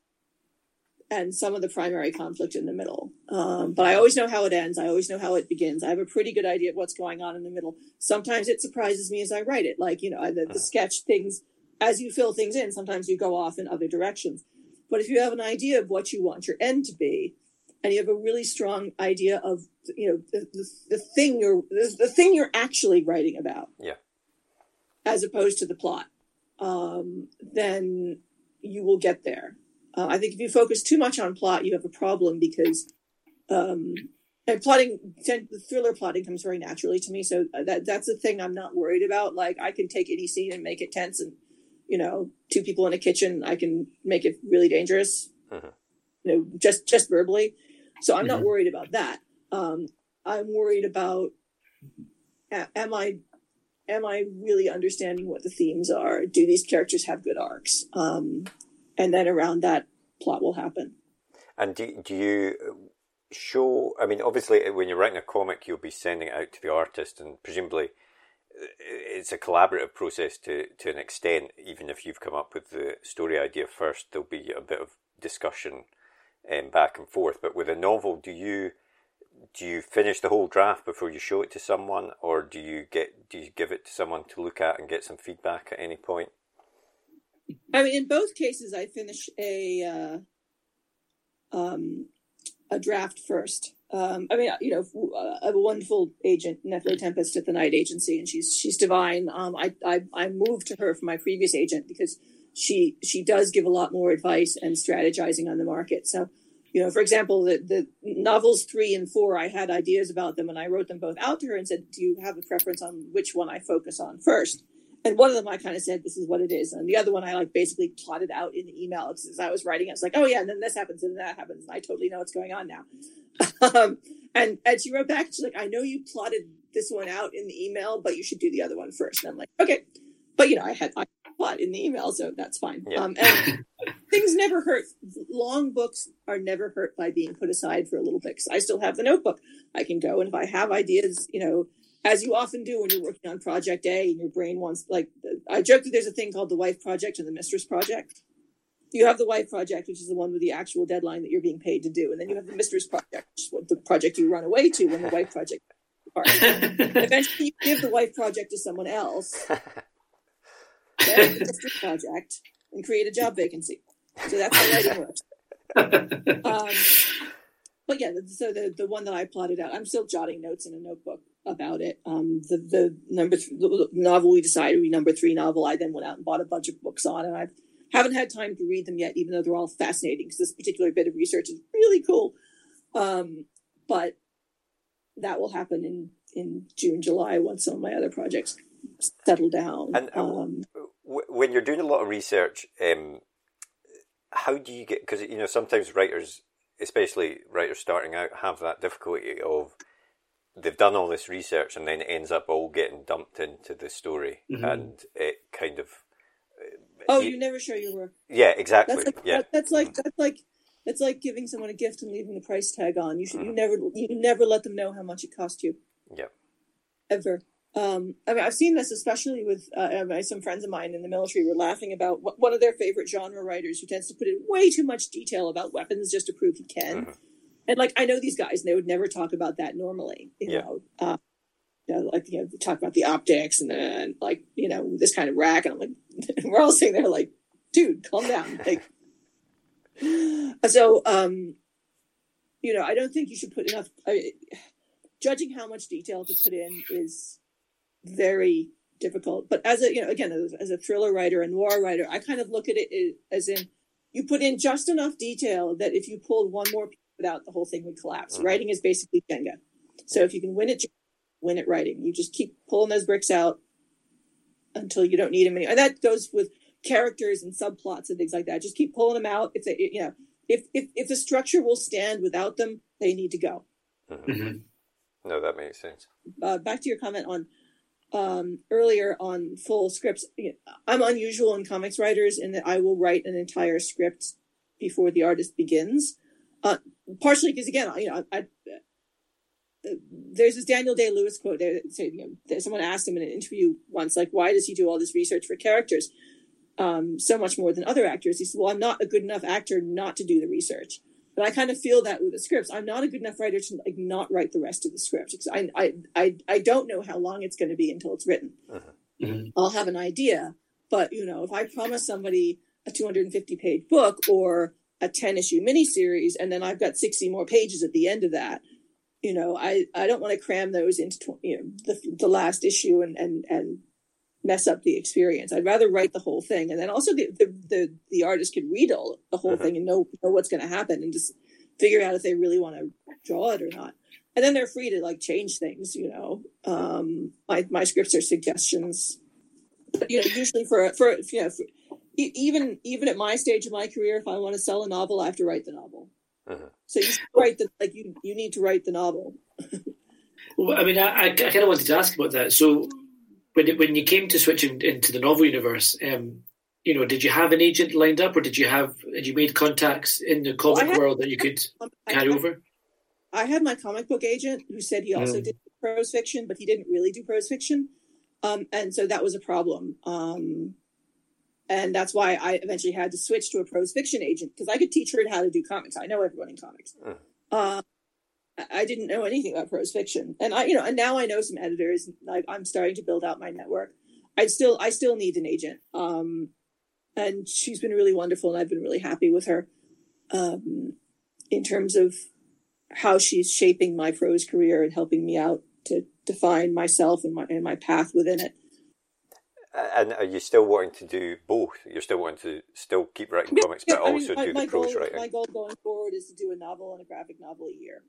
and some of the primary conflict in the middle. Um, but I always know how it ends. I always know how it begins. I have a pretty good idea of what's going on in the middle. Sometimes it surprises me as I write it. Like, you know, the, the sketch things, as you fill things in, sometimes you go off in other directions. But if you have an idea of what you want your end to be, and you have a really strong idea of, you know, the, the, the thing you're, the, the thing you're actually writing about. Yeah. As opposed to the plot, um, then you will get there. Uh, I think if you focus too much on plot, you have a problem because um, and plotting, the thriller plotting comes very naturally to me. So uh, that that's the thing I'm not worried about. Like I can take any scene and make it tense, and you know, two people in a kitchen, I can make it really dangerous. Mhm. You know, just just verbally. So I'm not Mhm. worried about that. Um, I'm worried about am I am I really understanding what the themes are? Do these characters have good arcs? Um, and then around that, plot will happen. And do, do you show? I mean, obviously, when you're writing a comic, you'll be sending it out to the artist, and presumably, uh, it's a collaborative process to to an extent. Even if you've come up with the story idea first, there'll be a bit of discussion um, back and forth. But with a novel, do you do you finish the whole draft before you show it to someone, or do you get do you give it to someone to look at and get some feedback at any point? I mean, in both cases, I finish a uh, um, a draft first. Um, I mean, you know, uh, I have a wonderful agent, Natalie Tempest at the Night Agency, and she's she's divine. Um, I, I I moved to her from my previous agent because she she does give a lot more advice and strategizing on the market. So, you know, for example, the the novels three and four, I had ideas about them, and I wrote them both out to her and said, "Do you have a preference on which one I focus on first? And one of them I kind of said, this is what it is. And the other one I like basically plotted out in the email as I was writing it. It's like, oh yeah, and then this happens and that happens. And I totally know what's going on now. um, and, and she wrote back, she's like, I know you plotted this one out in the email, but you should do the other one first. And I'm like, okay. But you know, I had I plot in the email, so that's fine. Yeah. Um, and things never hurt. Long books are never hurt by being put aside for a little bit. 'cause I still have the notebook. I can go and if I have ideas, you know, as you often do when you're working on project A and your brain wants like I joke that there's a thing called the wife project and the mistress project. You have the wife project, which is the one with the actual deadline that you're being paid to do, and then you have the mistress project, which is the project you run away to when the wife project. Part. Eventually, you give the wife project to someone else, then the mistress project, and create a job vacancy. So that's how writing works. Um, but yeah, so the the one that I plotted out, I'm still jotting notes in a notebook about it. Um, the the number th- the novel we decided be number three novel. I then went out and bought a bunch of books on, and I haven't had time to read them yet, even though they're all fascinating. Because this particular bit of research is really cool. Um, but that will happen in in June, July once some of my other projects settle down. And, uh, um, w- when you're doing a lot of research, um, how do you get? Because you know sometimes writers, especially writers starting out, have that difficulty of they've done all this research and then it ends up all getting dumped into the story, Mhm. and it kind of. oh, you- you never show your work. Yeah, exactly. That's like yeah, that, that's like that's like it's like giving someone a gift and leaving the price tag on. You should Mm-hmm. you never you never let them know how much it cost you yeah. ever. Um, I mean, I've seen this especially with uh, uh, some friends of mine in the military were laughing about one of their favorite genre writers who tends to put in way too much detail about weapons just to prove he can. Mhm. And like I know these guys, and they would never talk about that normally. You Yeah. know, uh, you know, like you know, talk about the optics and then like you know this kind of rack, and I'm like, we're all sitting there like, dude, calm down. Like, so um, you know, I don't think you should put enough. I, judging how much detail to put in is very difficult. But as a you know, again, as, as a thriller writer and noir writer, I kind of look at it as in you put in just enough detail that if you pulled one more piece out, the whole thing would collapse. Writing is basically Jenga. So if you can win it, win it writing. You just keep pulling those bricks out until you don't need them anymore. And that goes with characters and subplots and things like that. Just keep pulling them out. If they, you know, if if if the structure will stand without them, they need to go. Mhm. Mhm. No, that makes sense. Uh, back to your comment on um, earlier on full scripts. I'm unusual in comics writers in that I will write an entire script before the artist begins. Uh, partially because again, you know, I, I, there's this Daniel Day Lewis quote there. That say, you know, someone asked him in an interview once, like, why does he do all this research for characters um, so much more than other actors? He said, well, I'm not a good enough actor not to do the research. But I kind of feel that with the scripts. I'm not a good enough writer to like not write the rest of the script because I I I, I don't know how long it's going to be until it's written. Uh-huh. Mm-hmm. I'll have an idea, but you know, if I promise somebody a 250 page book or a 10 issue miniseries, and then I've got 60 more pages at the end of that, you know, I I don't want to cram those into you know the the last issue and and and mess up the experience. I'd rather write the whole thing, and then also the the the, the artist can read all the whole uh-huh. thing and know know what's going to happen, and just figure out if they really want to draw it or not. And then they're free to like change things. You know, um, my my scripts are suggestions. But, you know, usually for for you know, for, even even at my stage of my career, if I want to sell a novel, I have to write the novel. Uh-huh. So you write the like you you need to write the novel. well, I mean, I, I kind of wanted to ask about that. So when it, when you came to switching into the novel universe, um, you know, did you have an agent lined up, or did you have had you made contacts in the comic well, world that you could carry had, over? I had my comic book agent who said he also mm. did prose fiction, but he didn't really do prose fiction, um, and so that was a problem. Um, and that's why I eventually had to switch to a prose fiction agent because I could teach her how to do comics. I know everyone in comics. Uh, I didn't know anything about prose fiction, and I, you know, and now I know some editors. Like I'm starting to build out my network. I still, I still need an agent, um, and she's been really wonderful, and I've been really happy with her um, in terms of how she's shaping my prose career and helping me out to define myself and my and my path within it. And are you still wanting to do both? You're still wanting to still keep writing yeah, comics, but also mean, my, do my the prose goal, writing. My goal going forward is to do a novel and a graphic novel a year.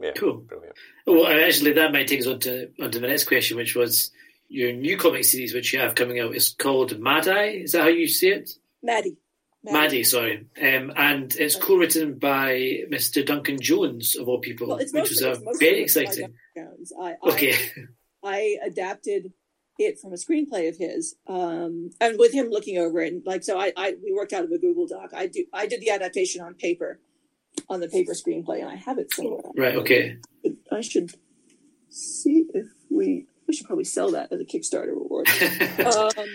Yeah, cool. Brilliant. Well, actually, that might take us on to, on to the next question, which was your new comic series, which you have coming out, is called Mad Eye. Is that how you see it? Madi. Madi, Madi sorry. Um, and it's co written by Mr. Duncan Jones, of all people, well, which was a very exciting. I, okay. I, I adapted it from a screenplay of his, um, and with him looking over it, and like so, I, I we worked out of a Google Doc. I do I did the adaptation on paper, on the paper screenplay, and I have it somewhere. Right. Okay. I should see if we we should probably sell that as a Kickstarter reward. um,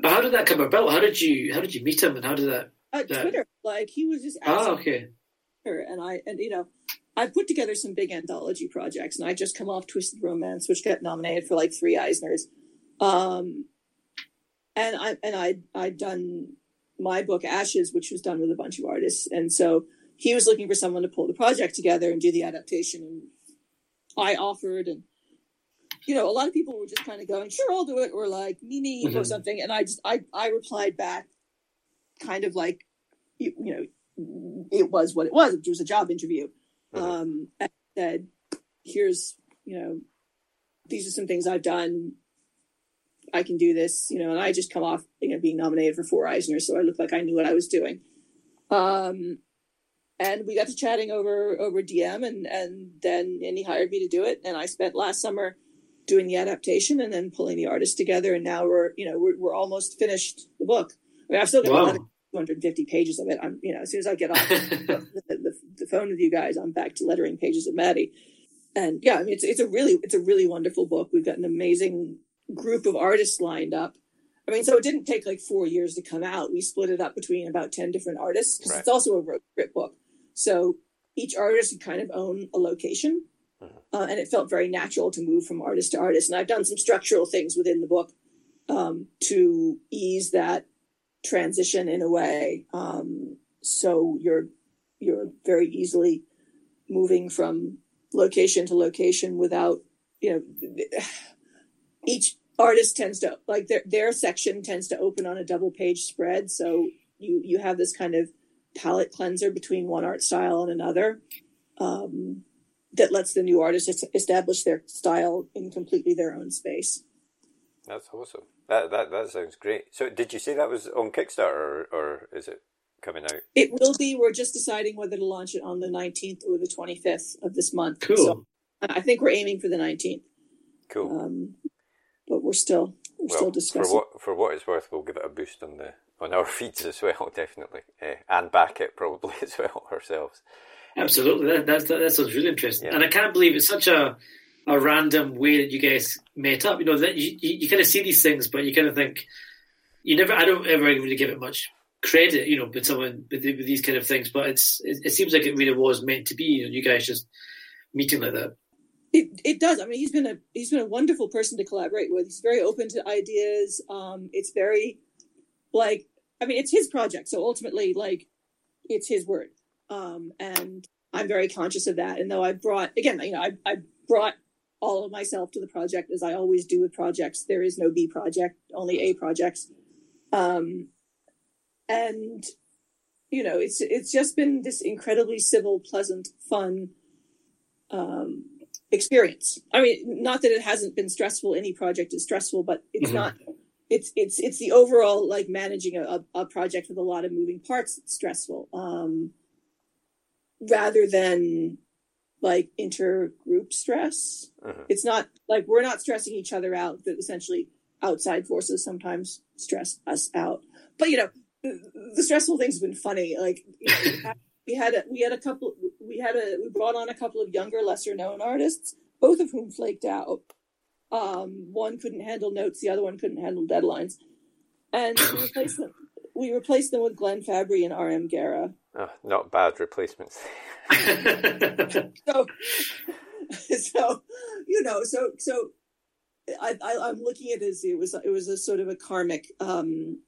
but how did that come about? How did you how did you meet him, and how did that? That... Twitter. Like he was just oh okay. Her, And I and you know I put together some big anthology projects, and I just come off Twisted Romance, which got nominated for like three Eisners. Um, and I and I I'd done my book Ashes, which was done with a bunch of artists, and so he was looking for someone to pull the project together and do the adaptation. And I offered, and you know, a lot of people were just kind of going, "Sure, I'll do it," or like "me, me," mm-hmm. or something. And I just, I, I replied back, kind of like, you, you know, it was what it was. It was a job interview. Mm-hmm. Um, and said, "Here's, you know, these are some things I've done. I can do this, you know." And I just come off, you know, being nominated for four Eisners, so I looked like I knew what I was doing. Um, and we got to chatting over over DM, and and then and he hired me to do it, and I spent last summer doing the adaptation and then pulling the artists together, and now we're you know we're we're almost finished the book. I mean, I've still got wow. 250 pages of it. I'm you know as soon as I get off the, the, the, phone with you guys, I'm back to lettering pages of Madi, and yeah, I mean it's it's a really it's a really wonderful book. We've got an amazing group of artists lined up. I mean, so it didn't take like four years to come out. We split it up between about 10 different artists because right. it's also a road trip book. So each artist would kind of own a location. Mm-hmm. Uh, and it felt very natural to move from artist to artist. And I've done some structural things within the book um, to ease that transition in a way. Um, so you're you're very easily moving from location to location without you know each artist tends to like their their section tends to open on a double page spread so you you have this kind of palette cleanser between one art style and another um, that lets the new artist establish their style in completely their own space. That's awesome. That that that sounds great. So, did you say that was on Kickstarter, or, or is it coming out? It will be. We're just deciding whether to launch it on the nineteenth or the twenty fifth of this month. Cool. So I think we're aiming for the nineteenth. Cool. Um, but we're still we're well, still discussing. For what for what it's worth, we'll give it a boost on the on our feeds as well, definitely, uh, and back it probably as well ourselves. Absolutely, that that, that sounds really interesting, yeah. and I can't believe it's such a a random way that you guys met up. You know that you, you, you kind of see these things, but you kind of think you never. I don't ever really give it much credit, you know, with someone with, with these kind of things. But it's it, it, seems like it really was meant to be. You, know, you guys just meeting like that. It, it does. I mean, he's been a he's been a wonderful person to collaborate with. He's very open to ideas. Um, it's very like I mean, it's his project, so ultimately, like, it's his word. Um, and I'm very conscious of that. And though I brought again, you know, I, I brought all of myself to the project as I always do with projects. There is no B project, only A projects. Um, and you know, it's it's just been this incredibly civil, pleasant, fun um, experience. I mean, not that it hasn't been stressful. Any project is stressful, but it's mm-hmm. not. It's it's it's the overall like managing a, a project with a lot of moving parts. It's stressful, um, rather than like intergroup stress. Mm-hmm. It's not like we're not stressing each other out. That essentially outside forces sometimes stress us out. But you know, the, stressful things have been funny. Like we had a, we had a couple we had a we brought on a couple of younger, lesser known artists, both of whom flaked out. Um, one couldn't handle notes, the other one couldn't handle deadlines, and we replaced them. We replaced them with Glenn Fabry and R.M. Guerra. Oh, not bad replacements. so, so you know, so so I, I am looking at it as it was it was a sort of a karmic um,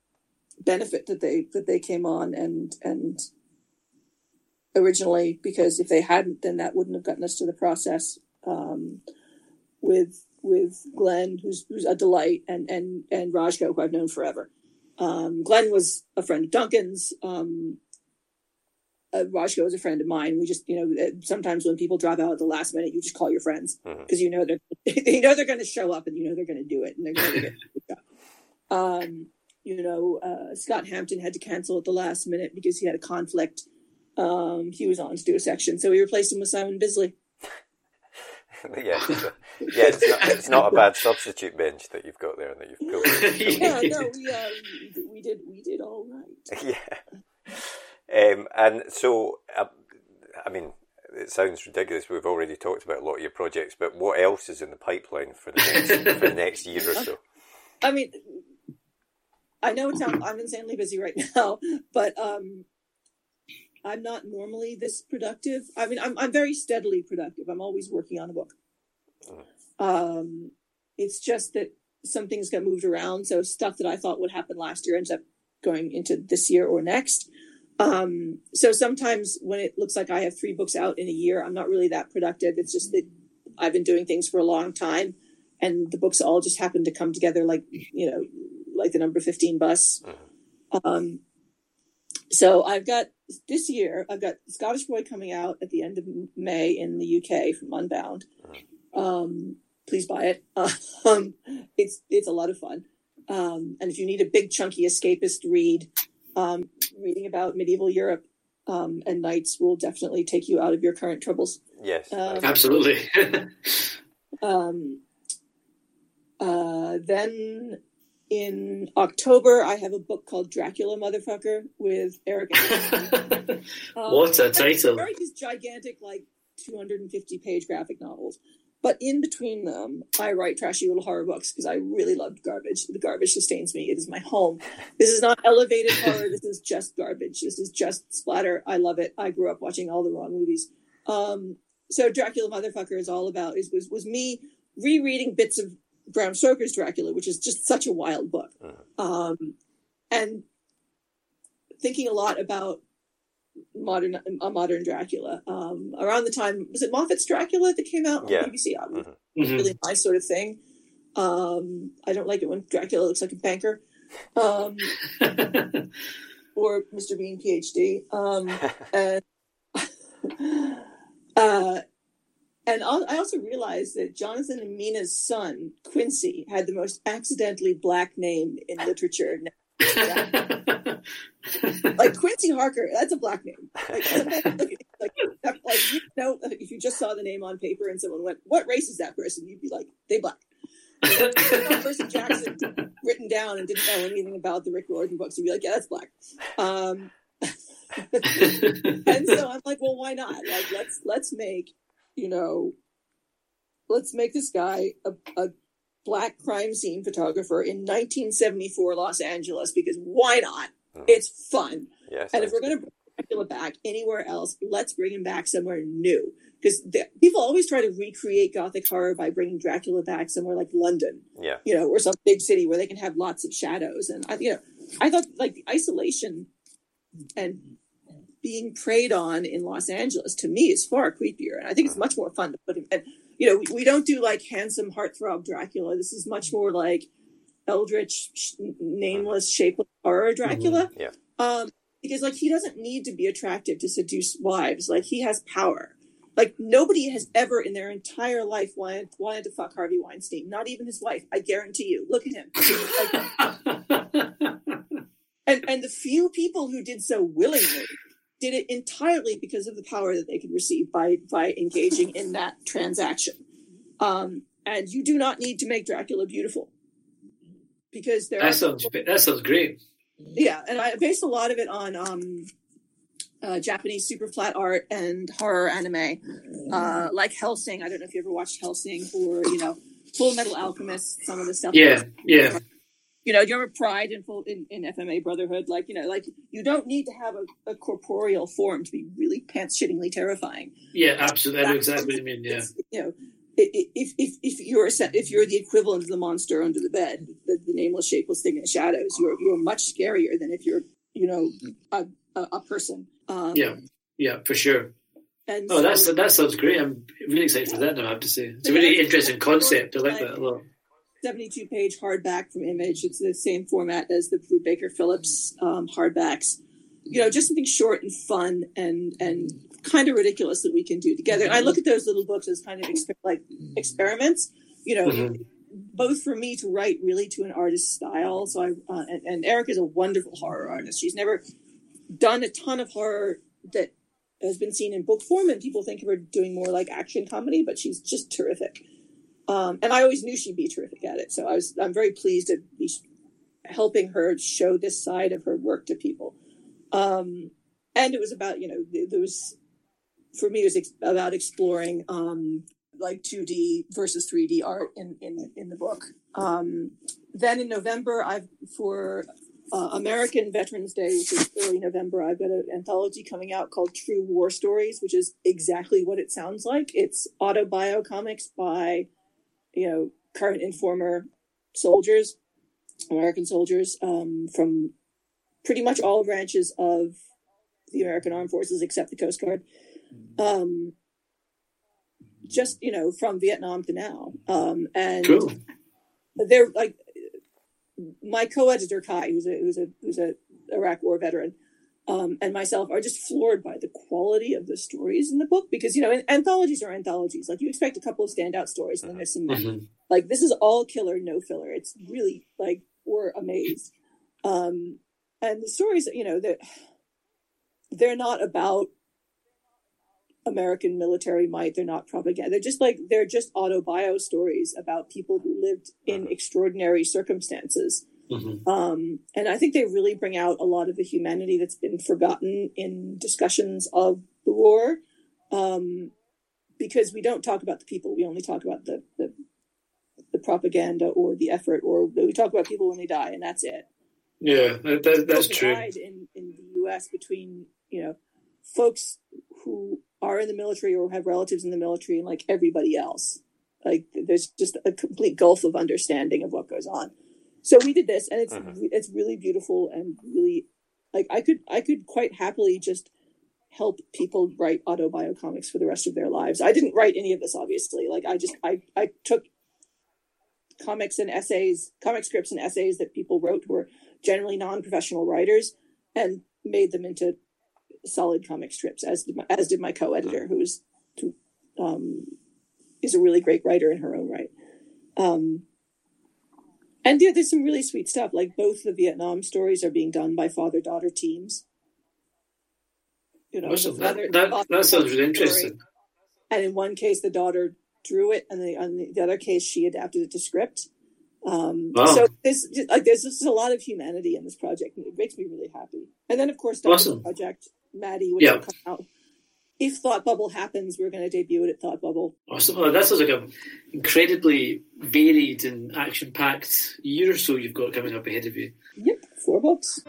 benefit that they that they came on and and originally because if they hadn't then that wouldn't have gotten us to the process um, with with Glenn who's who's a delight and and and Rajko who I've known forever. Um, Glenn was a friend of Duncan's. Um, uh, Rajko is a friend of mine. We just, you know, uh, sometimes when people drop out at the last minute, you just call your friends because mm-hmm. you know they're, you know they're going to show up and you know they're going to do it and they're going to get it. Um, you know, uh, Scott Hampton had to cancel at the last minute because he had a conflict. Um, he was on to do a section, so we replaced him with Simon Bisley. yeah, yeah, it's not, it's not a bad substitute bench that you've got there and that you've built. yeah, no, we, uh, we, we did we did all right. Yeah, um, and so uh, I mean, it sounds ridiculous. We've already talked about a lot of your projects, but what else is in the pipeline for the next for the next year or so? I mean, I know it's I'm insanely busy right now, but um, I'm not normally this productive. I mean, I'm I'm very steadily productive. I'm always working on a book. Um, it's just that some things got moved around, so stuff that I thought would happen last year ends up going into this year or next. Um, so sometimes when it looks like I have three books out in a year, I'm not really that productive. It's just that I've been doing things for a long time, and the books all just happen to come together like you know like the number 15 bus. Mm-hmm. Um, so I've got this year, I've got Scottish Boy coming out at the end of May in the UK from Unbound. Mm-hmm. Um, please buy it. Um, it's, it's a lot of fun. Um, and if you need a big chunky escapist read, um, reading about medieval Europe um, and knights will definitely take you out of your current troubles. Yes, um, absolutely. um, uh, then in October, I have a book called Dracula Motherfucker with Eric. um, What's that title? Very these gigantic, like 250 page graphic novels. But in between them, I write trashy little horror books because I really loved garbage. The garbage sustains me. It is my home. This is not elevated horror. This is just garbage. This is just splatter. I love it. I grew up watching all the wrong movies. Um, so Dracula Motherfucker is all about is was was me rereading bits of Bram Stoker's Dracula, which is just such a wild book. Uh-huh. Um, and thinking a lot about modern a modern Dracula. Um, around the time was it Moffat's Dracula that came out on yeah. BBC? Um, mm-hmm. Really my sort of thing. Um, I don't like it when Dracula looks like a banker. Um, or Mr. Bean PhD. Um, and uh, and I also realized that Jonathan and Mina's son, Quincy, had the most accidentally black name in literature. Like Quincy Harker, that's a black name. Like, like, like, you know, if you just saw the name on paper and someone went, "What race is that person?" You'd be like, "They black." Percy Jackson written down and didn't know anything about the Rick Riordan books, you'd be like, "Yeah, that's black." Um, and so I'm like, "Well, why not? Like, let's let's make, you know, let's make this guy a, a black crime scene photographer in 1974 Los Angeles because why not? Mhm. It's fun." Yes. And if we're going to bring Dracula back anywhere else, let's bring him back somewhere new. Because people always try to recreate Gothic horror by bringing Dracula back somewhere like London, yeah. you know, or some big city where they can have lots of shadows. And I, you know, I thought like the isolation and being preyed on in Los Angeles to me is far creepier, and I think it's much more fun to put him. And you know, we, we don't do like handsome heartthrob Dracula. This is much more like eldritch, sh- nameless, shapeless horror Dracula Yeah. um, because like he doesn't need to be attractive to seduce wives. Like he has power. Like nobody has ever in their entire life wanted wanted to fuck Harvey Weinstein. Not even his wife. I guarantee you. Look at him. Like, and and the few people who did so willingly did it entirely because of the power that they could receive by by engaging in that transaction. Um, and you do not need to make Dracula beautiful because there are that sounds that sounds great. yeah, and I based a lot of it on um, uh, Japanese super flat art and horror anime, uh, like Hellsing. I don't know if you ever watched Hellsing or you know Full Metal Alchemist. Some of the stuff. Yeah, yeah, You know, do you remember Pride in full in, in FMA Brotherhood? Like you know, like you don't need to have a, a corporeal form to be really pants shittingly terrifying. yeah. Absolutely, I know exactly what you mean. Yeah, you know, i- i- if if if you're a, if you're the equivalent of the monster under the bed, the, the nameless, shapeless thing in the shadows, you're you're much scarier than if you're you know a a, a person. Um, yeah, yeah, for sure. And Oh, so- that's that sounds great. I'm really excited for that. Now I have to say, it's a really interesting concept. I like that a lot. 72 page hardback from Image. It's the same format as the Brubaker Phillips um, hardbacks. You know, just something short and fun and and kind of ridiculous that we can do together. And I look at those little books as kind of exper- like experiments. You know, Mhm. both for me to write really to an artist's style. So I uh, and, and Erica is a wonderful horror artist. She's never done a ton of horror that has been seen in book form, and people think of her doing more like action comedy, but she's just terrific. Um, and I always knew she'd be terrific at it. So I was I'm very pleased to be helping her show this side of her work to people. Um, and it was about you know there was for me it was ex- about exploring um, like 2D versus 3D art in in in the book. Um, then in November, I've for uh, American Veterans Day, which is early November, I've got an anthology coming out called True War Stories, which is exactly what it sounds like. It's autobio comics by you know current informer soldiers, American soldiers um, from pretty much all branches of the American Armed Forces except the Coast Guard. Um, just you know from Vietnam to now, um, and Cool. they're like my co-editor Kai, who's a who's a who's a Iraq War veteran, um, and myself are just floored by the quality of the stories in the book because you know anthologies are anthologies. Like you expect a couple of standout stories, and then there's some Mhm. like this is all killer, no filler. It's really like we're amazed. Um, and the stories, you know, that they're not about American military might. They're not propaganda. They're just like they're just autobio stories about people who lived in extraordinary circumstances. Mhm. Um, and I think they really bring out a lot of the humanity that's been forgotten in discussions of the war. Um, because we don't talk about the people, we only talk about the, the the propaganda or the effort, or we talk about people when they die, and that's it. Yeah, that, that, that's true. In in the U.S. between you know folks who are in the military or have relatives in the military, and like everybody else, like there's just a complete gulf of understanding of what goes on. So we did this, and it's Mhm. it's really beautiful and really like I could I could quite happily just help people write autobio comics for the rest of their lives. I didn't write any of this, obviously. Like I just I I took comics and essays, comic scripts and essays that people wrote who were generally non-professional writers, and made them into solid comic strips. As did my, as did my co-editor, who is who um, is a really great writer in her own right. Um, and yeah, there's some really sweet stuff. Like both the Vietnam stories are being done by father-daughter teams. You know, the father- That, that, father- that sounds really story. interesting. And in one case, the daughter drew it, and the, on the other case, she adapted it to script. Um, Wow. So there's like there's just a lot of humanity in this project, and it makes me really happy. And then of course, Dr. Awesome. Project Madi, which Yeah. will come out. If Thought Bubble happens, we're going to debut it at Thought Bubble. Awesome. Oh, that sounds like an incredibly varied and action packed year or so you've got coming up ahead of you. Yep, four books.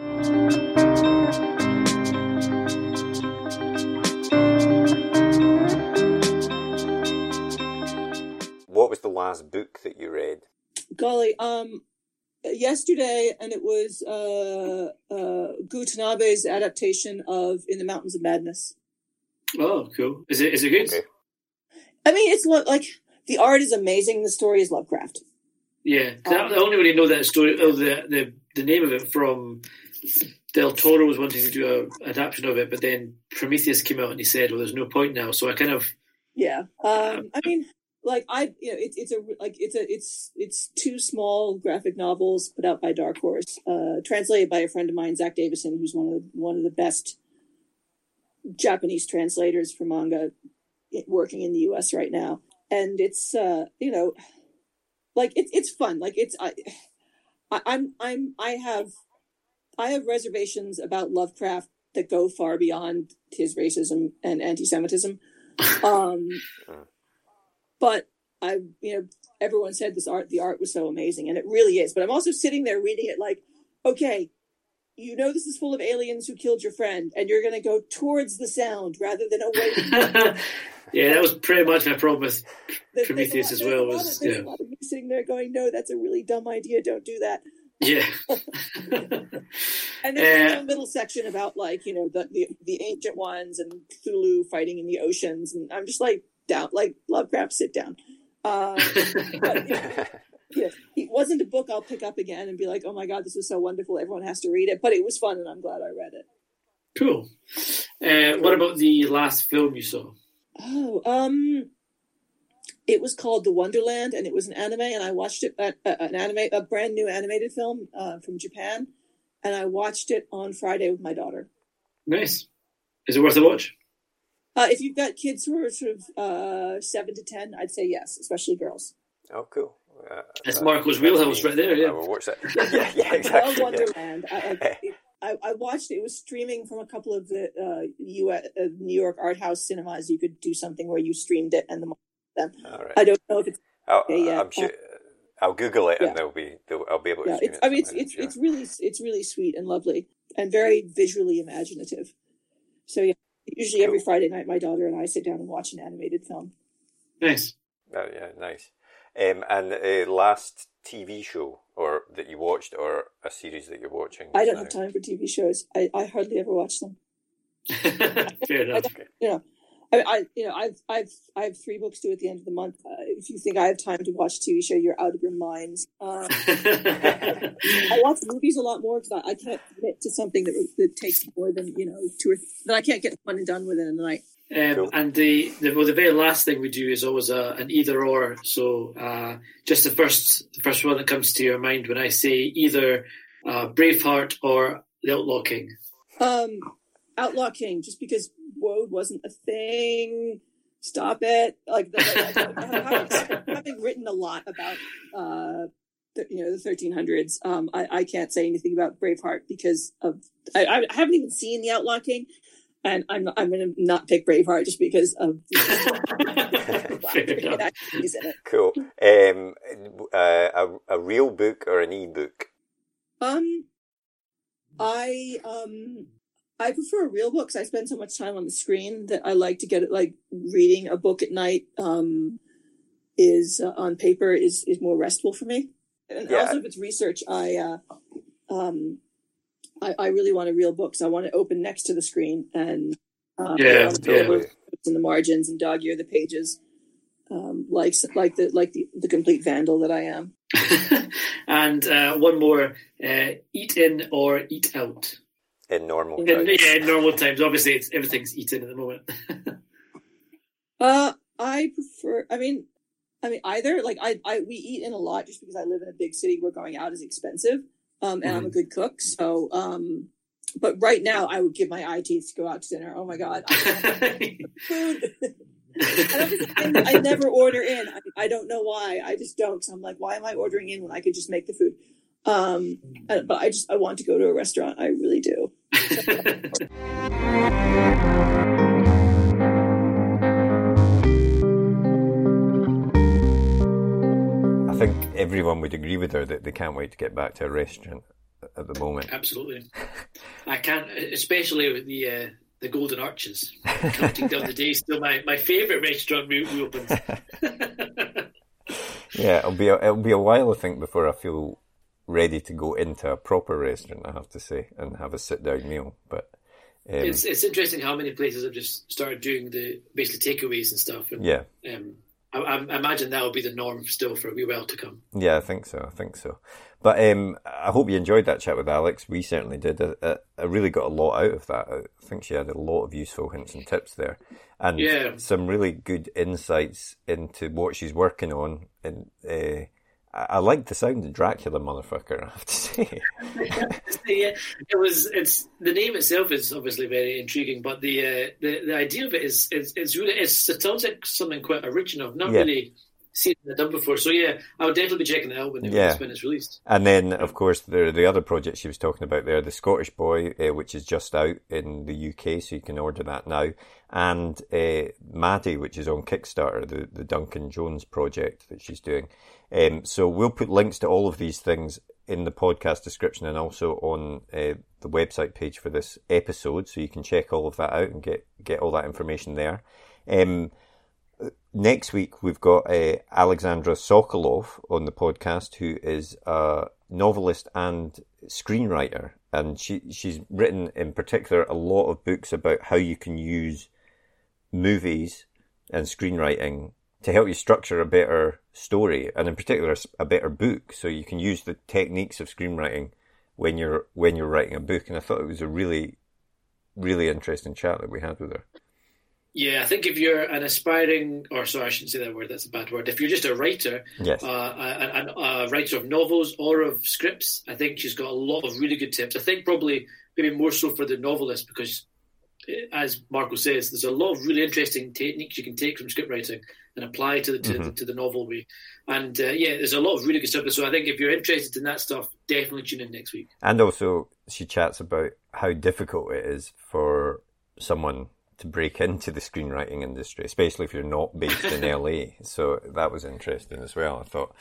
What was the last book that you read? Golly, um, yesterday, and it was uh, uh, Gou Tanabe's adaptation of In the Mountains of Madness. Oh, cool. Is it is it good? Okay. I mean, it's lo- like the art is amazing. The story is Lovecraft. Yeah. 'Cause I, I only really know that story, oh, the, the, the name of it from Del Toro was wanting to do a adaptation of it, but then Prometheus came out and he said, well, there's no point now. So I kind of, Yeah. Um, I mean, like I, you know, it's it's a like it's a it's it's two small graphic novels put out by Dark Horse, uh, translated by a friend of mine, Zack Davisson, who's one of one of the best Japanese translators for manga working in the U.S. right now. And it's uh, you know, like it's it's fun. Like it's I, I I'm I'm I have I have reservations about Lovecraft that go far beyond his racism and anti-Semitism. Um, but I, you know, everyone said this art, the art was so amazing, and it really is. But I'm also sitting there reading it like, okay, you know, this is full of aliens who killed your friend, and you're going to go towards the sound rather than away. from yeah, that was pretty much my problem with There's- there's Prometheus lot- as well. Was of- there's yeah, a lot of me sitting there going, no, that's a really dumb idea. Don't do that. yeah. And there's Uh, a middle section about like you know the, the the ancient ones and Cthulhu fighting in the oceans, and I'm just like down, like Lovecraft, sit down. Uh, but, you know, you know, it wasn't a book I'll pick up again and be like, oh my god, this was so wonderful. Everyone has to read it. But it was fun, and I'm glad I read it. cool. Uh, what about the last film you saw? Oh, um, it was called The Wonderland, and it was an anime, and I watched it at uh, an anime, a brand new animated film uh, from Japan, and I watched it on Friday with my daughter. Nice. Is it worth a watch? Uh, if you've got kids who are sort of uh, seven to ten, I'd say yes, especially girls. Oh, cool. Uh, That's Marco's wheelhouse right there, yeah. I will watch that. yeah, yeah, I exactly. love yeah. Wonderland. I, I, I, I watched it. It was streaming from a couple of the uh, US, uh, New York art house cinemas. You could do something where you streamed it and the them. All right. I don't know if it's I'll, Okay, yeah. I'm sure. I'll Google it Yeah. and they'll be. They'll, I'll be able to. yeah. It's, it I mean, it's it's I'm it's really it's really sweet and lovely and very visually imaginative. So yeah, usually every Friday night, my daughter and I sit down and watch an animated film. Nice. Oh, yeah, nice. Um, and uh, last TV show or that you watched or a series that you're watching? I don't now? have time for TV shows. I, I hardly ever watch them. Fair enough. you know, I, I you know, I've I've I have three books due at the end of the month. Uh, if you think I have time to watch TV show, you're out of your minds. Uh, I watch movies a lot more because I, I can't commit to something that that takes more than you know two or that I can't get one and done within a night. Um, Cool. And the, the well, the very last thing we do is always a, an either or. So uh, just the first the first one that comes to your mind when I say either uh, Braveheart or The Outlaw King. Um, Outlaw King, just because Woad wasn't a thing. Stop it! Like the, having, having written a lot about uh, the, you know the 1300s, um, I, I can't say anything about Braveheart because of I, I haven't even seen the Outlaw King, and I'm I'm going to not pick Braveheart just because of the Fair enough. activities in it. Cool. Um, uh, a, a real book or an e-book? Um, I um, I prefer real books. I spend so much time on the screen that I like to get it. Like reading a book at night um, is uh, on paper is is more restful for me. And Yeah. also, if it's research, I uh, um, I, I really want a real book. So I want to open next to the screen and uh, Yeah, yeah. in the margins and dog ear the pages. Um, like like the like the, the complete vandal that I am. and uh, one more: uh, eat in or eat out. In normal In, times. yeah, in normal times. Obviously, it's, everything's eaten at the moment. Uh, I prefer. I mean, I mean either. Like I, I we eat in a lot just because I live in a big city where going out is expensive. Um, and I'm a good cook, so um. But right now, I would give my eye teeth to go out to dinner. Oh my god, I food. I, don't, I, never order in. I, I, don't know why. I just don't. So I'm like, why am I ordering in when I could just make the food? Um, but I just I want to go to a restaurant. I really do. think everyone would agree with her that they can't wait to get back to a restaurant at the moment. Absolutely, I can't, especially with the uh, the Golden Arches counting down the days till my, my favourite restaurant reopens. yeah, it'll be a, it'll be a while I think before I feel ready to go into a proper restaurant. I have to say and have a sit down meal, but. Um, it's it's interesting how many places have just started doing the basically takeaways and stuff. And, yeah. Um, I, I, imagine that will be the norm still for a wee while to come. Yeah, I think so. I think so. But um, I hope you enjoyed that chat with Alex. We certainly did. I, I, really got a lot out of that. I think she had a lot of useful hints and tips there, and yeah. some really good insights into what she's working on. And uh, I, like the sound of Dracula, motherfucker. I have to say. yeah, it was. It's the name itself is obviously very intriguing, but the uh, the the idea of it is is it's really it's, it sounds like something quite original. I've not yeah. really seen it done before. So yeah, I would definitely be checking it out when, yeah. when it's released. And then, of course, the the other project she was talking about there, the Scottish Boy, uh, which is just out in the UK, so you can order that now. And uh, Madi, which is on Kickstarter, the the Duncan Jones project that she's doing. Um, so we'll put links to all of these things in the podcast description and also on uh, the website page for this episode, so you can check all of that out and get get all that information there. Um, next week we've got uh, Alexandra Sokoloff on the podcast, who is a novelist and screenwriter, and she she's written in particular a lot of books about how you can use movies and screenwriting to help you structure a better story, and in particular a better book. So you can use the techniques of screenwriting when you're when you're writing a book. And I thought it was a really, really interesting chat that we had with her. Yeah, I think if you're an aspiring, or sorry, I shouldn't say that word. That's a bad word. If you're just a writer, yes. uh, a, a, a, writer of novels or of scripts, I think she's got a lot of really good tips. I think probably maybe more so for the novelist because, as Marco says, there's a lot of really interesting techniques you can take from script writing and apply to the to, mm-hmm. the, to the novel way. And uh, yeah, there's a lot of really good stuff. So I think if you're interested in that stuff, definitely tune in next week. And also, she chats about how difficult it is for someone to break into the screenwriting industry, especially if you're not based in LA. So that was interesting as well. I thought,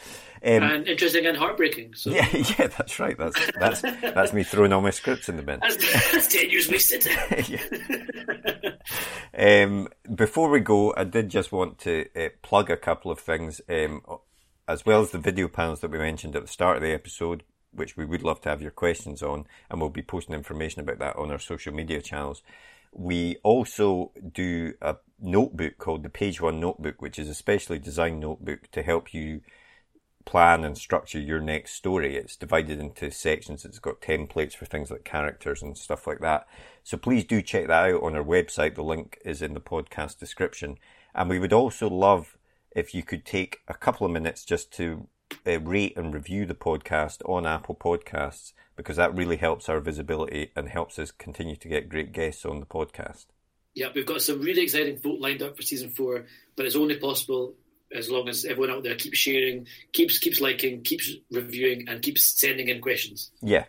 um, and interesting and heartbreaking. So. Yeah, yeah, that's right. That's that's that's me throwing all my scripts in the bin. That's, that's ten years wasted. um, before we go, I did just want to uh, plug a couple of things, um, as well as the video panels that we mentioned at the start of the episode. Which we would love to have your questions on, and we'll be posting information about that on our social media channels. We also do a notebook called the Page One Notebook, which is a specially designed notebook to help you plan and structure your next story. It's divided into sections. It's got templates for things like characters and stuff like that. So please do check that out on our website. The link is in the podcast description. And we would also love if you could take a couple of minutes just to uh, rate and review the podcast on Apple Podcasts because that really helps our visibility and helps us continue to get great guests on the podcast. Yeah, we've got some really exciting folk lined up for season four, but it's only possible as long as everyone out there keeps sharing, keeps keeps liking, keeps reviewing, and keeps sending in questions. Yeah.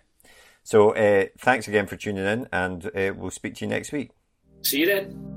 So uh, thanks again for tuning in, and uh, we'll speak to you next week. See you then.